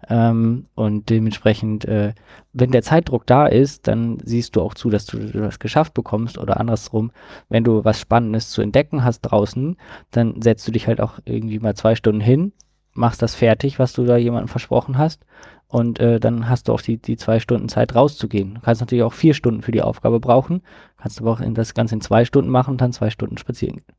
Ähm, und dementsprechend, äh, wenn der Zeitdruck da ist, dann siehst du auch zu, dass du das geschafft bekommst oder andersrum, wenn du was Spannendes zu entdecken hast draußen, dann setzt du dich halt auch irgendwie mal zwei Stunden hin, machst das fertig, was du da jemandem versprochen hast und äh, dann hast du auch die, die zwei Stunden Zeit rauszugehen. Du kannst natürlich auch vier Stunden für die Aufgabe brauchen, kannst aber auch in das Ganze in zwei Stunden machen und dann zwei Stunden spazieren gehen.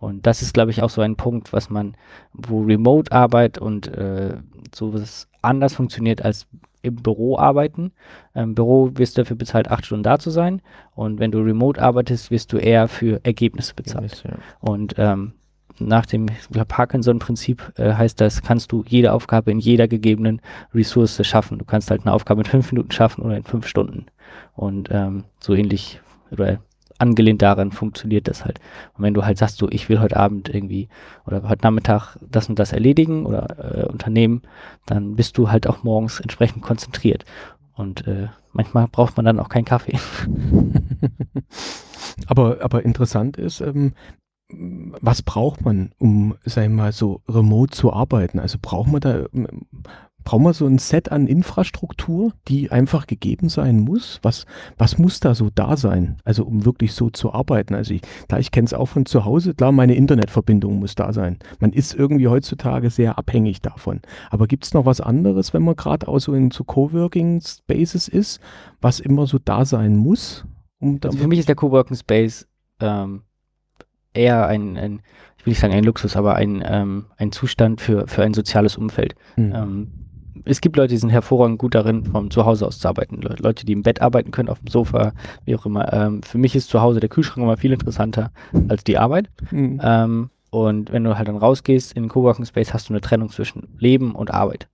Und das ist, glaube ich, auch so ein Punkt, was man, wo Remote-Arbeit und äh, sowas anders funktioniert als im Büro arbeiten. Im Büro wirst du dafür bezahlt, acht Stunden da zu sein. Und wenn du remote arbeitest, wirst du eher für Ergebnisse bezahlt. Ja. Und ähm, nach dem Parkinson-Prinzip äh, heißt das, kannst du jede Aufgabe in jeder gegebenen Ressource schaffen. Du kannst halt eine Aufgabe in fünf Minuten schaffen oder in fünf Stunden. Und ähm, so ähnlich oder angelehnt daran funktioniert das halt. Und wenn du halt sagst, so, ich will heute Abend irgendwie oder heute Nachmittag das und das erledigen oder äh, unternehmen, dann bist du halt auch morgens entsprechend konzentriert. Und äh, manchmal braucht man dann auch keinen Kaffee. [LAUGHS] aber, aber interessant ist, ähm, was braucht man, um, sagen wir mal, so remote zu arbeiten? Also braucht man da, braucht man so ein Set an Infrastruktur, die einfach gegeben sein muss? Was, was muss da so da sein? Also um wirklich so zu arbeiten? Also ich, klar, ich kenne es auch von zu Hause, klar, meine Internetverbindung muss da sein. Man ist irgendwie heutzutage sehr abhängig davon. Aber gibt es noch was anderes, wenn man gerade auch so in so Coworking Spaces ist, was immer so da sein muss? Um also für mich ist der Coworking Space ähm, eher ein, ein, ich will nicht sagen ein Luxus, aber ein, ähm, ein Zustand für, für ein soziales Umfeld. Mhm. Ähm, es gibt Leute, die sind hervorragend gut darin, vom Zuhause aus zu arbeiten. Le Leute, die im Bett arbeiten können, auf dem Sofa, wie auch immer. Ähm, für mich ist zu Hause der Kühlschrank immer viel interessanter als die Arbeit. Mhm. Ähm, und wenn du halt dann rausgehst in den Coworking Space, hast du eine Trennung zwischen Leben und Arbeit.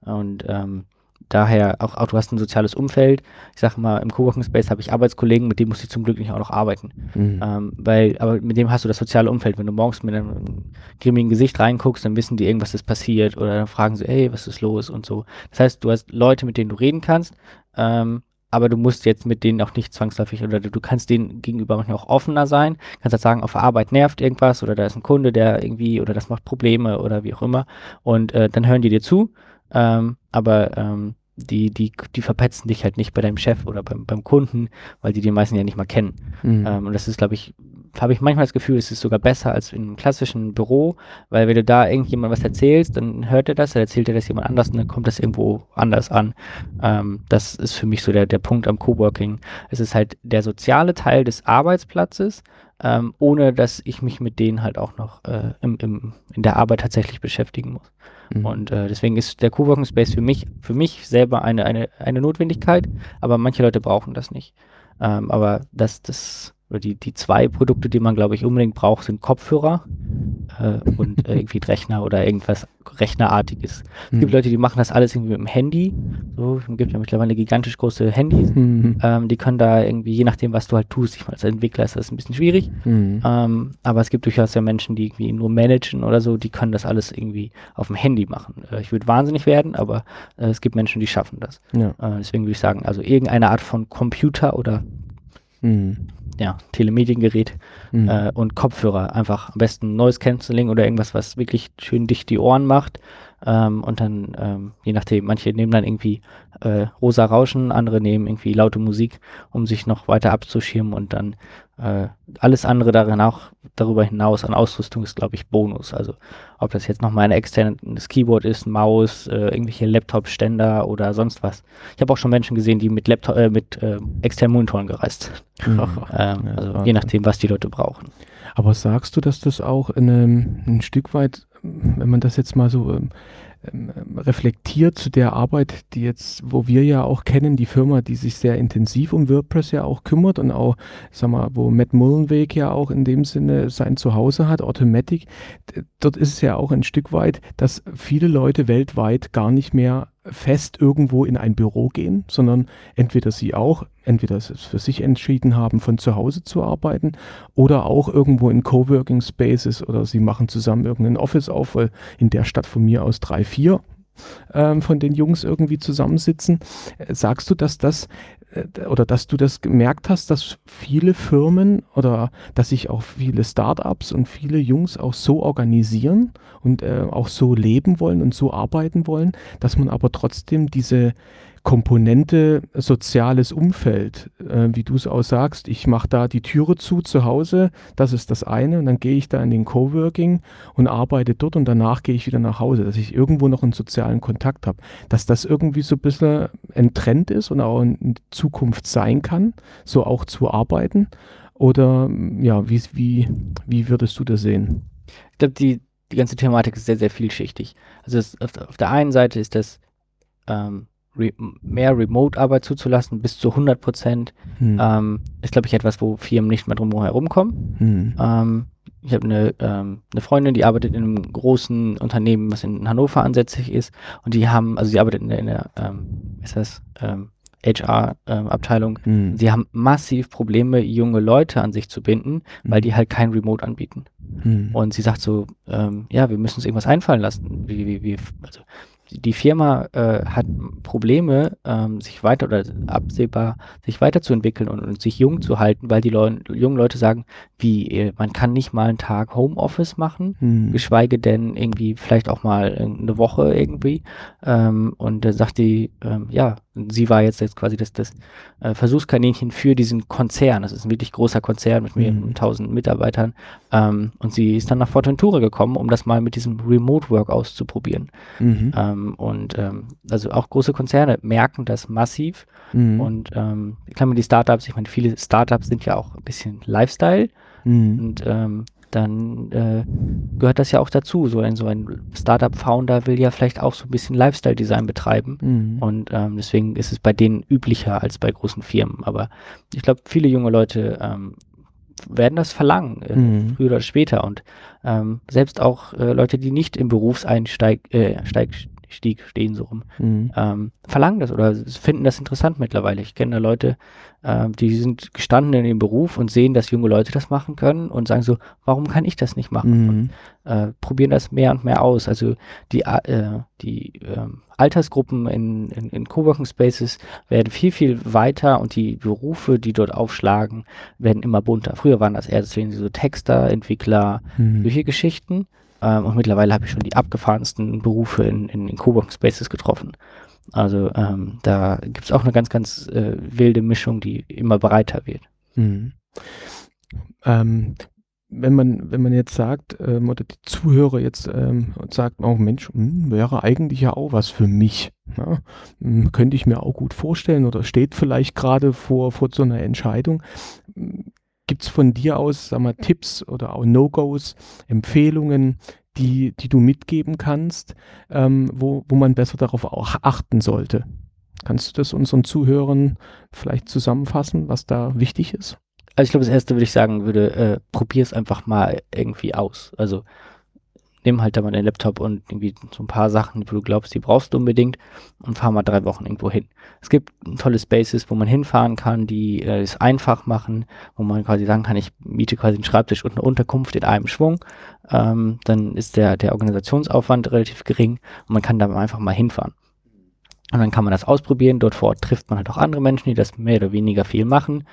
Und ähm, daher auch, auch, du hast ein soziales Umfeld. Ich sage mal, im Coworking Space habe ich Arbeitskollegen, mit denen muss ich zum Glück nicht auch noch arbeiten. Mhm. Ähm, weil, aber mit dem hast du das soziale Umfeld. Wenn du morgens mit einem grimmigen Gesicht reinguckst, dann wissen die irgendwas ist passiert oder dann fragen sie, hey, was ist los und so. Das heißt, du hast Leute, mit denen du reden kannst, ähm, aber du musst jetzt mit denen auch nicht zwangsläufig oder du kannst denen gegenüber manchmal auch offener sein. Kannst halt sagen, auf der Arbeit nervt irgendwas oder da ist ein Kunde, der irgendwie oder das macht Probleme oder wie auch immer. Und äh, dann hören die dir zu ähm, aber ähm, die, die, die verpetzen dich halt nicht bei deinem Chef oder beim, beim Kunden, weil die den meisten ja nicht mal kennen. Mhm. Ähm, und das ist, glaube ich, habe ich manchmal das Gefühl, es ist sogar besser als in einem klassischen Büro, weil wenn du da irgendjemand was erzählst, dann hört er das, dann erzählt er das jemand anders und dann kommt das irgendwo anders an. Ähm, das ist für mich so der, der Punkt am Coworking. Es ist halt der soziale Teil des Arbeitsplatzes, ähm, ohne dass ich mich mit denen halt auch noch äh, im, im, in der Arbeit tatsächlich beschäftigen muss. Mhm. Und äh, deswegen ist der Coworking Space für mich, für mich selber eine, eine, eine Notwendigkeit, aber manche Leute brauchen das nicht. Ähm, aber das, das, oder die, die zwei Produkte, die man, glaube ich, unbedingt braucht, sind Kopfhörer äh, und äh, irgendwie Rechner oder irgendwas Rechnerartiges. Es gibt mhm. Leute, die machen das alles irgendwie mit dem Handy. So, es gibt ja mittlerweile gigantisch große Handys. Mhm. Ähm, die können da irgendwie, je nachdem, was du halt tust, ich meine, als Entwickler ist das ein bisschen schwierig. Mhm. Ähm, aber es gibt durchaus ja Menschen, die irgendwie nur managen oder so, die können das alles irgendwie auf dem Handy machen. Äh, ich würde wahnsinnig werden, aber äh, es gibt Menschen, die schaffen das. Ja. Äh, deswegen würde ich sagen, also irgendeine Art von Computer oder mhm ja, Telemediengerät mhm. äh, und Kopfhörer. Einfach am besten Noise Cancelling oder irgendwas, was wirklich schön dicht die Ohren macht. Ähm, und dann, ähm, je nachdem, manche nehmen dann irgendwie äh, rosa Rauschen, andere nehmen irgendwie laute Musik, um sich noch weiter abzuschirmen und dann äh, alles andere darin auch darüber hinaus an Ausrüstung ist, glaube ich, Bonus. Also ob das jetzt nochmal ein externes Keyboard ist, Maus, äh, irgendwelche Laptop-Ständer oder sonst was. Ich habe auch schon Menschen gesehen, die mit Laptop, äh, mit äh, externen Monitoren gereist sind. Mhm. [LAUGHS] ähm, ja, also je nachdem, was die Leute brauchen. Aber sagst du, dass das auch in einem, ein Stück weit, wenn man das jetzt mal so ähm, ähm, reflektiert zu der Arbeit, die jetzt, wo wir ja auch kennen, die Firma, die sich sehr intensiv um WordPress ja auch kümmert und auch, sag mal, wo Matt Mullenweg ja auch in dem Sinne sein Zuhause hat, Automatic, dort ist es ja auch ein Stück weit, dass viele Leute weltweit gar nicht mehr fest irgendwo in ein Büro gehen, sondern entweder sie auch, entweder es für sich entschieden haben, von zu Hause zu arbeiten oder auch irgendwo in Coworking Spaces oder sie machen zusammen irgendein Office auf, weil in der Stadt von mir aus drei, vier ähm, von den Jungs irgendwie zusammensitzen. Äh, sagst du, dass das oder dass du das gemerkt hast, dass viele Firmen oder dass sich auch viele Startups und viele Jungs auch so organisieren und äh, auch so leben wollen und so arbeiten wollen, dass man aber trotzdem diese Komponente soziales Umfeld, äh, wie du es auch sagst, ich mache da die Türe zu zu Hause, das ist das eine, und dann gehe ich da in den Coworking und arbeite dort und danach gehe ich wieder nach Hause, dass ich irgendwo noch einen sozialen Kontakt habe, dass das irgendwie so ein bisschen ein Trend ist und auch in Zukunft sein kann, so auch zu arbeiten, oder ja, wie, wie, wie würdest du das sehen? Ich glaube, die, die ganze Thematik ist sehr, sehr vielschichtig. Also es, auf, auf der einen Seite ist das ähm, re mehr Remote-Arbeit zuzulassen, bis zu 100 Prozent, hm. ähm, ist, glaube ich, etwas, wo Firmen nicht mehr drum herum kommen. Hm. Ähm, ich habe eine, ähm, eine Freundin, die arbeitet in einem großen Unternehmen, was in Hannover ansässig ist. Und die haben, also sie arbeitet in der, in der ähm, ist das, ähm, HR-Abteilung. Ähm, hm. Sie haben massiv Probleme, junge Leute an sich zu binden, weil hm. die halt kein Remote anbieten. Hm. Und sie sagt so, ähm, ja, wir müssen uns irgendwas einfallen lassen. Wie, wie, wie, also die Firma äh, hat Probleme, ähm, sich weiter oder absehbar sich weiterzuentwickeln und, und sich jung zu halten, weil die Leu jungen Leute sagen, wie, äh, man kann nicht mal einen Tag Homeoffice machen, hm. geschweige denn irgendwie vielleicht auch mal eine Woche irgendwie. Ähm, und da sagt die, ähm, ja, sie war jetzt, jetzt quasi das, das äh, Versuchskaninchen für diesen Konzern. Das ist ein wirklich großer Konzern mit mehreren mhm. tausend Mitarbeitern. Ähm, und sie ist dann nach Fortentura gekommen, um das mal mit diesem Remote Work auszuprobieren. Mhm. Ähm, und ähm, also auch große Konzerne merken das massiv. Mhm. Und ähm, ich glaube, die Startups, ich meine, viele Startups sind ja auch ein bisschen Lifestyle. Mhm. Und ähm, dann äh, gehört das ja auch dazu. So ein, so ein Startup-Founder will ja vielleicht auch so ein bisschen Lifestyle-Design betreiben. Mhm. Und ähm, deswegen ist es bei denen üblicher als bei großen Firmen. Aber ich glaube, viele junge Leute ähm, werden das verlangen, äh, mhm. früher oder später. Und ähm, selbst auch äh, Leute, die nicht im Berufseinsteig äh, Steig, Stieg stehen so rum, mhm. ähm, verlangen das oder finden das interessant mittlerweile. Ich kenne da Leute, äh, die sind gestanden in dem Beruf und sehen, dass junge Leute das machen können und sagen so, warum kann ich das nicht machen? Mhm. Und äh, probieren das mehr und mehr aus. Also die, äh, die ähm, Altersgruppen in, in, in Coworking Spaces werden viel, viel weiter und die Berufe, die dort aufschlagen, werden immer bunter. Früher waren das eher deswegen so Texter, Entwickler, mhm. solche Geschichten. Ähm, und mittlerweile habe ich schon die abgefahrensten Berufe in, in, in Coworking Spaces getroffen. Also ähm, da gibt es auch eine ganz, ganz äh, wilde Mischung, die immer breiter wird. Mhm. Ähm, wenn man, wenn man jetzt sagt, ähm, oder die Zuhörer jetzt ähm, sagt, oh Mensch, mh, hm, wäre eigentlich ja auch was für mich. Ja? Mh, hm, könnte ich mir auch gut vorstellen oder steht vielleicht gerade vor, vor so einer Entscheidung. Gibt es von dir aus, sag mal, Tipps oder auch No-Gos, Empfehlungen, die, die du mitgeben kannst, ähm, wo, wo man besser darauf auch achten sollte? Kannst du das unseren Zuhörern vielleicht zusammenfassen, was da wichtig ist? Also ich glaube, das erste würde ich sagen, würde, äh, probier es einfach mal irgendwie aus. Also nimm halt da mal deinen Laptop und irgendwie so ein paar Sachen, wo du glaubst, die brauchst du unbedingt und fahr mal drei Wochen irgendwo hin. Es gibt tolle Spaces, wo man hinfahren kann, die äh, es einfach machen, wo man quasi sagen kann, ich miete quasi einen Schreibtisch und eine Unterkunft in einem Schwung. Ähm, dann ist der, der Organisationsaufwand relativ gering und man kann da einfach mal hinfahren. Und dann kann man das ausprobieren. Dort vor Ort trifft man halt auch andere Menschen, die das mehr oder weniger viel machen.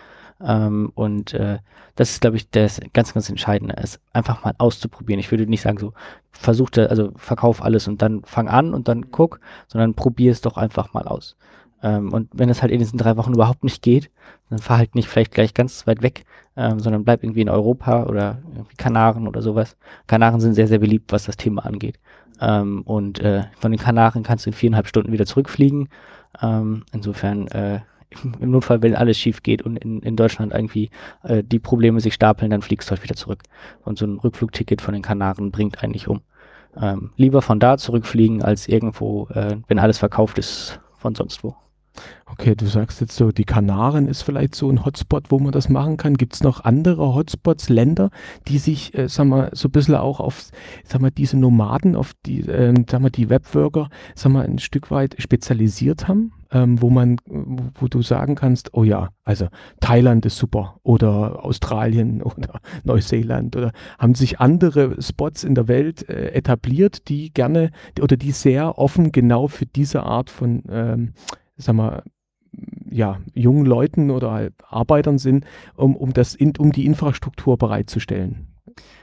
Ähm, und äh, das ist, glaube ich, das ganz, ganz Entscheidende, es einfach mal auszuprobieren. Ich würde nicht sagen, so versuch da, also verkauf alles und dann fang an und dann guck, sondern probier es doch einfach mal aus. Ähm, und wenn es halt in diesen drei Wochen überhaupt nicht geht, dann fahr halt nicht vielleicht gleich ganz weit weg, ähm, sondern bleib irgendwie in Europa oder Kanaren oder sowas. Kanaren sind sehr, sehr beliebt, was das Thema angeht. Ähm, und äh, von den Kanaren kannst du in viereinhalb Stunden wieder zurückfliegen. Ähm, insofern äh, im Notfall, wenn alles schief geht und in, in Deutschland irgendwie äh, die Probleme sich stapeln, dann fliegst du halt wieder zurück. Und so ein Rückflugticket von den Kanaren bringt eigentlich um. Ähm, lieber von da zurückfliegen, als irgendwo, äh, wenn alles verkauft ist, von sonst wo. Okay, du sagst jetzt so, die Kanaren ist vielleicht so ein Hotspot, wo man das machen kann. Gibt es noch andere Hotspots, Länder, die sich, äh, sag mal, so ein bisschen auch auf, sag mal, diese Nomaden, auf die, äh, sag mal, die Webworker, sag mal, ein Stück weit spezialisiert haben, ähm, wo man, wo, du sagen kannst, oh ja, also Thailand ist super oder Australien [LAUGHS] oder Neuseeland oder haben sich andere Spots in der Welt äh, etabliert, die gerne oder die sehr offen genau für diese Art von ähm, sag mal, ja, jungen Leuten oder halt Arbeitern sind, um, um, das in, um die Infrastruktur bereitzustellen.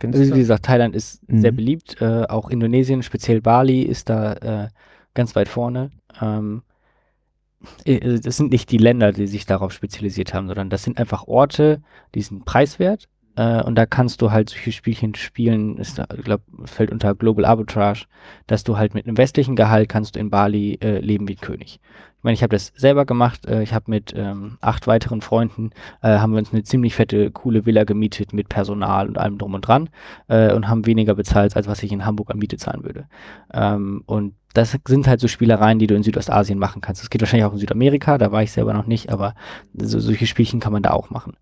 Also wie gesagt, Thailand ist Mhm. sehr beliebt, äh, auch Indonesien, speziell Bali ist da äh, ganz weit vorne. Ähm, äh, das sind nicht die Länder, die sich darauf spezialisiert haben, sondern das sind einfach Orte, die sind preiswert äh, und da kannst du halt solche Spielchen spielen, ist, da, ich glaube, fällt unter Global Arbitrage, dass du halt mit einem westlichen Gehalt kannst du in Bali äh, leben wie ein König. Ich meine, ich habe das selber gemacht. Äh, ich habe mit ähm, acht weiteren Freunden äh, haben wir uns eine ziemlich fette, coole Villa gemietet mit Personal und allem drum und dran äh, und haben weniger bezahlt, als was ich in Hamburg an Miete zahlen würde. Ähm, und das sind halt so Spielereien, die du in Südostasien machen kannst. Das geht wahrscheinlich auch in Südamerika, da war ich selber noch nicht, aber so, solche Spielchen kann man da auch machen.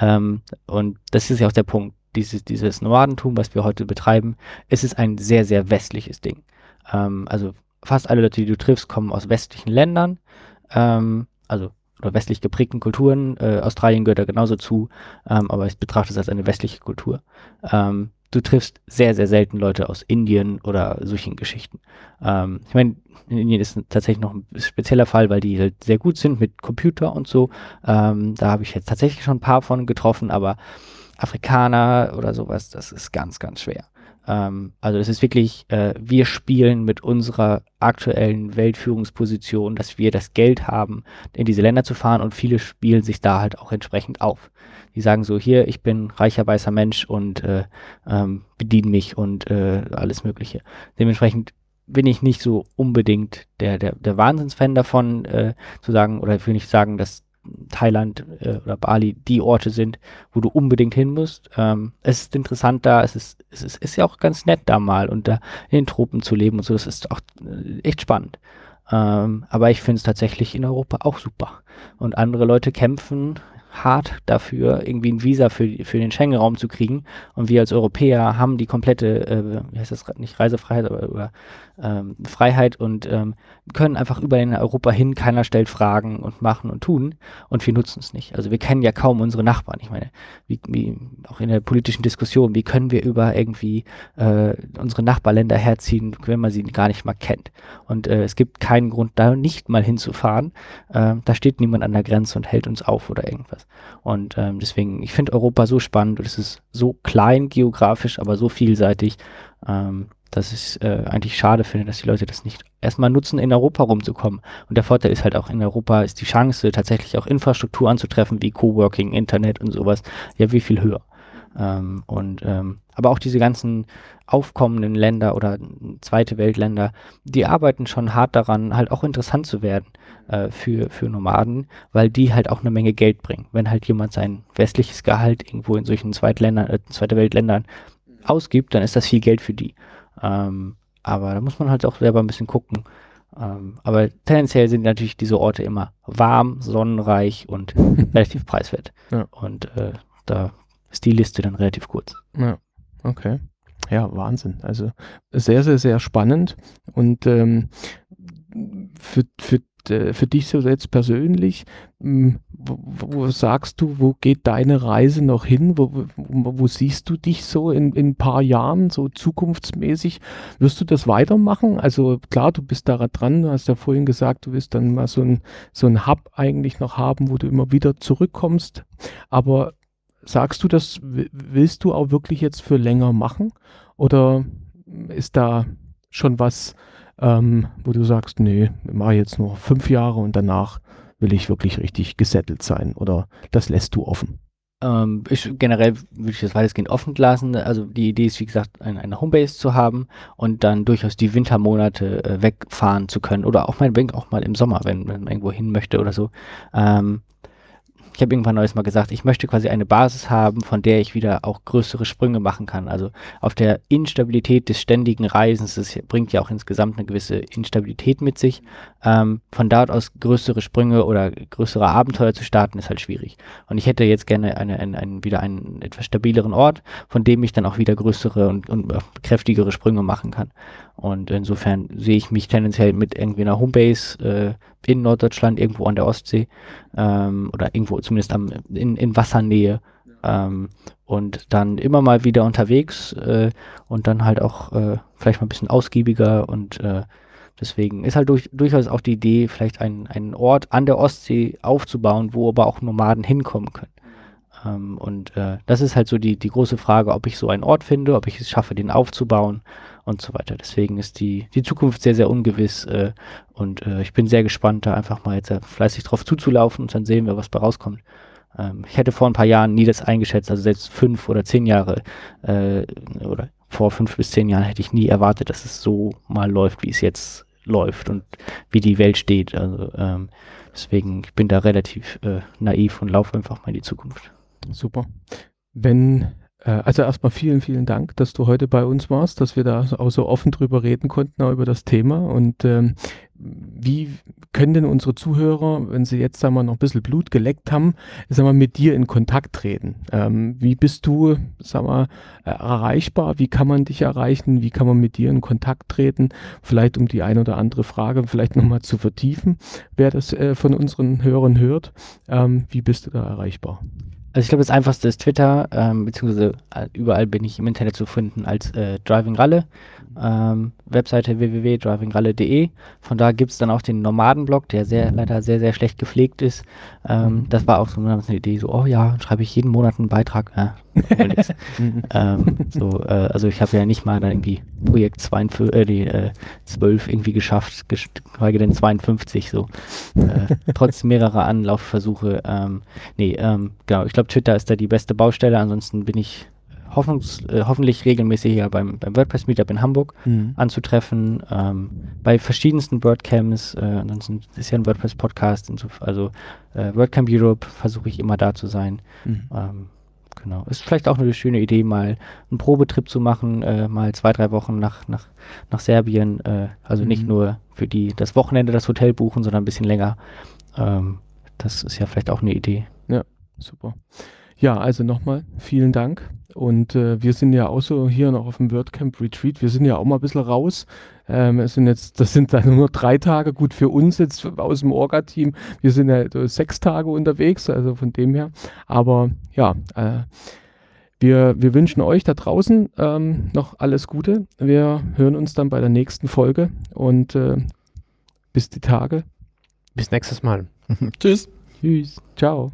Ähm, und das ist ja auch der Punkt. Dieses, dieses Nomadentum, was wir heute betreiben, es ist ein sehr, sehr westliches Ding. Ähm, also fast alle Leute, die du triffst, kommen aus westlichen Ländern, ähm, also oder westlich geprägten Kulturen. Äh, Australien gehört da genauso zu, ähm, aber ich betrachte es als eine westliche Kultur. Ähm, du triffst sehr, sehr selten Leute aus Indien oder solchen Geschichten. Ähm, ich meine, in Indien ist tatsächlich noch ein spezieller Fall, weil die halt sehr gut sind mit Computer und so. Ähm, da habe ich jetzt tatsächlich schon ein paar von getroffen, aber Afrikaner oder sowas, das ist ganz, ganz schwer. Ähm, also es ist wirklich, äh, wir spielen mit unserer aktuellen Weltführungsposition, dass wir das Geld haben, in diese Länder zu fahren und viele spielen sich da halt auch entsprechend auf. Die sagen so, hier, ich bin reicher weißer Mensch und äh, ähm, bediene mich und äh, alles Mögliche. Dementsprechend bin ich nicht so unbedingt der, der, der Wahnsinnsfan davon, äh, zu sagen, oder will nicht sagen, dass Thailand äh, oder Bali die Orte sind, wo du unbedingt hin musst. Ähm, es ist interessant da, es ist, es ist, ist ja auch ganz nett da mal und da in den Tropen zu leben und so, das ist auch äh, echt spannend. Ähm, aber ich finde es tatsächlich in Europa auch super. Und andere Leute kämpfen hart dafür, irgendwie ein Visa für, für den Schengen-Raum zu kriegen. Und wir als Europäer haben die komplette, äh, wie heißt das, nicht Reisefreiheit, aber über ähm, Freiheit und ähm, können einfach überall in Europa hin, keiner stellt Fragen und machen und tun und wir nutzen es nicht. Also wir kennen ja kaum unsere Nachbarn. Ich meine, wie, wie auch in der politischen Diskussion, wie können wir über irgendwie äh, unsere Nachbarländer herziehen, wenn man sie gar nicht mal kennt. Und äh, es gibt keinen Grund, da nicht mal hinzufahren. Äh, da steht niemand an der Grenze und hält uns auf oder irgendwas. Und ähm, deswegen, ich finde Europa so spannend und es ist so klein geografisch, aber so vielseitig. Ähm, dass ich äh, eigentlich schade finde, dass die Leute das nicht erstmal nutzen, in Europa rumzukommen. Und der Vorteil ist halt auch, in Europa ist die Chance, tatsächlich auch Infrastruktur anzutreffen, wie Coworking, Internet und sowas, ja wie viel höher. Ähm, und ähm, aber auch diese ganzen aufkommenden Länder oder zweite Weltländer, die arbeiten schon hart daran, halt auch interessant zu werden äh, für, für Nomaden, weil die halt auch eine Menge Geld bringen. Wenn halt jemand sein westliches Gehalt irgendwo in solchen Zweitländern, äh, zweite Weltländern ausgibt, dann ist das viel Geld für die. Ähm, aber da muss man halt auch selber ein bisschen gucken. Ähm, aber tendenziell sind natürlich diese Orte immer warm, sonnenreich und [LAUGHS] relativ preiswert. Ja. Und äh, da ist die Liste dann relativ kurz. Ja, okay. Ja, Wahnsinn. Also sehr, sehr, sehr spannend. Und ähm, für, für, äh, für dich so jetzt persönlich, mh, wo, wo sagst du, wo geht deine Reise noch hin? Wo, wo, wo siehst du dich so in, in ein paar Jahren, so zukunftsmäßig? Wirst du das weitermachen? Also klar, du bist da dran, du hast ja vorhin gesagt, du willst dann mal so ein, so ein Hub eigentlich noch haben, wo du immer wieder zurückkommst. Aber sagst du, das willst du auch wirklich jetzt für länger machen? Oder ist da schon was, ähm, wo du sagst, nee, mache jetzt nur fünf Jahre und danach will ich wirklich richtig gesettelt sein? Oder das lässt du offen? Ähm, ich, generell würde ich das weitestgehend offen lassen. Also die Idee ist, wie gesagt, eine, eine Homebase zu haben und dann durchaus die Wintermonate äh, wegfahren zu können. Oder auch meinetwegen auch mal im Sommer, wenn man irgendwo hin möchte oder so. Ähm, ich habe irgendwann neues mal gesagt, ich möchte quasi eine Basis haben, von der ich wieder auch größere Sprünge machen kann. Also auf der Instabilität des ständigen Reisens, das bringt ja auch insgesamt eine gewisse Instabilität mit sich. Ähm, von dort aus größere Sprünge oder größere Abenteuer zu starten, ist halt schwierig. Und ich hätte jetzt gerne eine, eine, eine, wieder einen etwas stabileren Ort, von dem ich dann auch wieder größere und, und kräftigere Sprünge machen kann. Und insofern sehe ich mich tendenziell mit irgendwie einer Homebase äh, in Norddeutschland, irgendwo an der Ostsee ähm, oder irgendwo zumindest am, in, in Wassernähe ähm, und dann immer mal wieder unterwegs äh, und dann halt auch äh, vielleicht mal ein bisschen ausgiebiger und äh, deswegen ist halt durch, durchaus auch die Idee, vielleicht einen, einen Ort an der Ostsee aufzubauen, wo aber auch Nomaden hinkommen können. Ähm, und äh, das ist halt so die, die große Frage, ob ich so einen Ort finde, ob ich es schaffe, den aufzubauen und so weiter. Deswegen ist die, die Zukunft sehr, sehr ungewiss äh, und äh, ich bin sehr gespannt, da einfach mal jetzt äh, fleißig drauf zuzulaufen und dann sehen wir, was bei rauskommt. Ähm, ich hätte vor ein paar Jahren nie das eingeschätzt, also selbst fünf oder zehn Jahre äh, oder vor fünf bis zehn Jahren hätte ich nie erwartet, dass es so mal läuft, wie es jetzt läuft und wie die Welt steht. Also ähm, deswegen, ich bin da relativ äh, naiv und laufe einfach mal in die Zukunft. Super. Wenn äh, also erstmal vielen, vielen Dank, dass du heute bei uns warst, dass wir da auch so offen drüber reden konnten, auch über das Thema. Und ähm, wie können denn unsere Zuhörer, wenn sie jetzt sagen wir, noch ein bisschen Blut geleckt haben, sagen wir, mit dir in Kontakt treten? Ähm, wie bist du sagen wir, erreichbar? Wie kann man dich erreichen? Wie kann man mit dir in Kontakt treten? Vielleicht um die eine oder andere Frage vielleicht nochmal zu vertiefen, wer das äh, von unseren Hörern hört. Ähm, wie bist du da erreichbar? Also ich glaube, das einfachste ist Twitter, ähm, beziehungsweise äh, überall bin ich im Internet zu finden als äh, Driving Ralle. Ähm, Webseite www.drivingralle.de. Von da gibt es dann auch den Nomadenblog, der sehr, leider sehr, sehr schlecht gepflegt ist. Ähm, das war auch so eine Idee, so, oh ja, schreibe ich jeden Monat einen Beitrag. Ja, [LAUGHS] ähm, so, äh, also ich habe ja nicht mal dann irgendwie Projekt 52, äh, die, äh, 12 irgendwie geschafft, geschweige denn 52 so. Äh, [LAUGHS] trotz mehrerer Anlaufversuche. Ähm, nee, ähm, genau, ich glaube Twitter ist da die beste Baustelle, ansonsten bin ich hoffnungs, äh, hoffentlich regelmäßig ja beim, beim WordPress Meetup in Hamburg mhm. anzutreffen, ähm, bei verschiedensten WordCamps, äh, ansonsten ist ja ein WordPress Podcast, also äh, WordCamp Europe versuche ich immer da zu sein. Mhm. Ähm, genau. Ist vielleicht auch eine schöne Idee, mal einen Probetrip zu machen, äh, mal zwei, drei Wochen nach, nach, nach Serbien, äh, also mhm. nicht nur für die das Wochenende das Hotel buchen, sondern ein bisschen länger. Ähm, das ist ja vielleicht auch eine Idee. Ja, super. Ja, also nochmal vielen Dank. Und äh, wir sind ja auch so hier noch auf dem WordCamp Retreat. Wir sind ja auch mal ein bisschen raus. Ähm, es sind jetzt, das sind dann nur drei Tage. Gut für uns jetzt aus dem Orga-Team. Wir sind ja äh, sechs Tage unterwegs, also von dem her. Aber ja, äh, wir, wir wünschen euch da draußen ähm, noch alles Gute. Wir hören uns dann bei der nächsten Folge und äh, bis die Tage. Bis nächstes Mal. [LAUGHS] Tschüss. Tschüss. Ciao.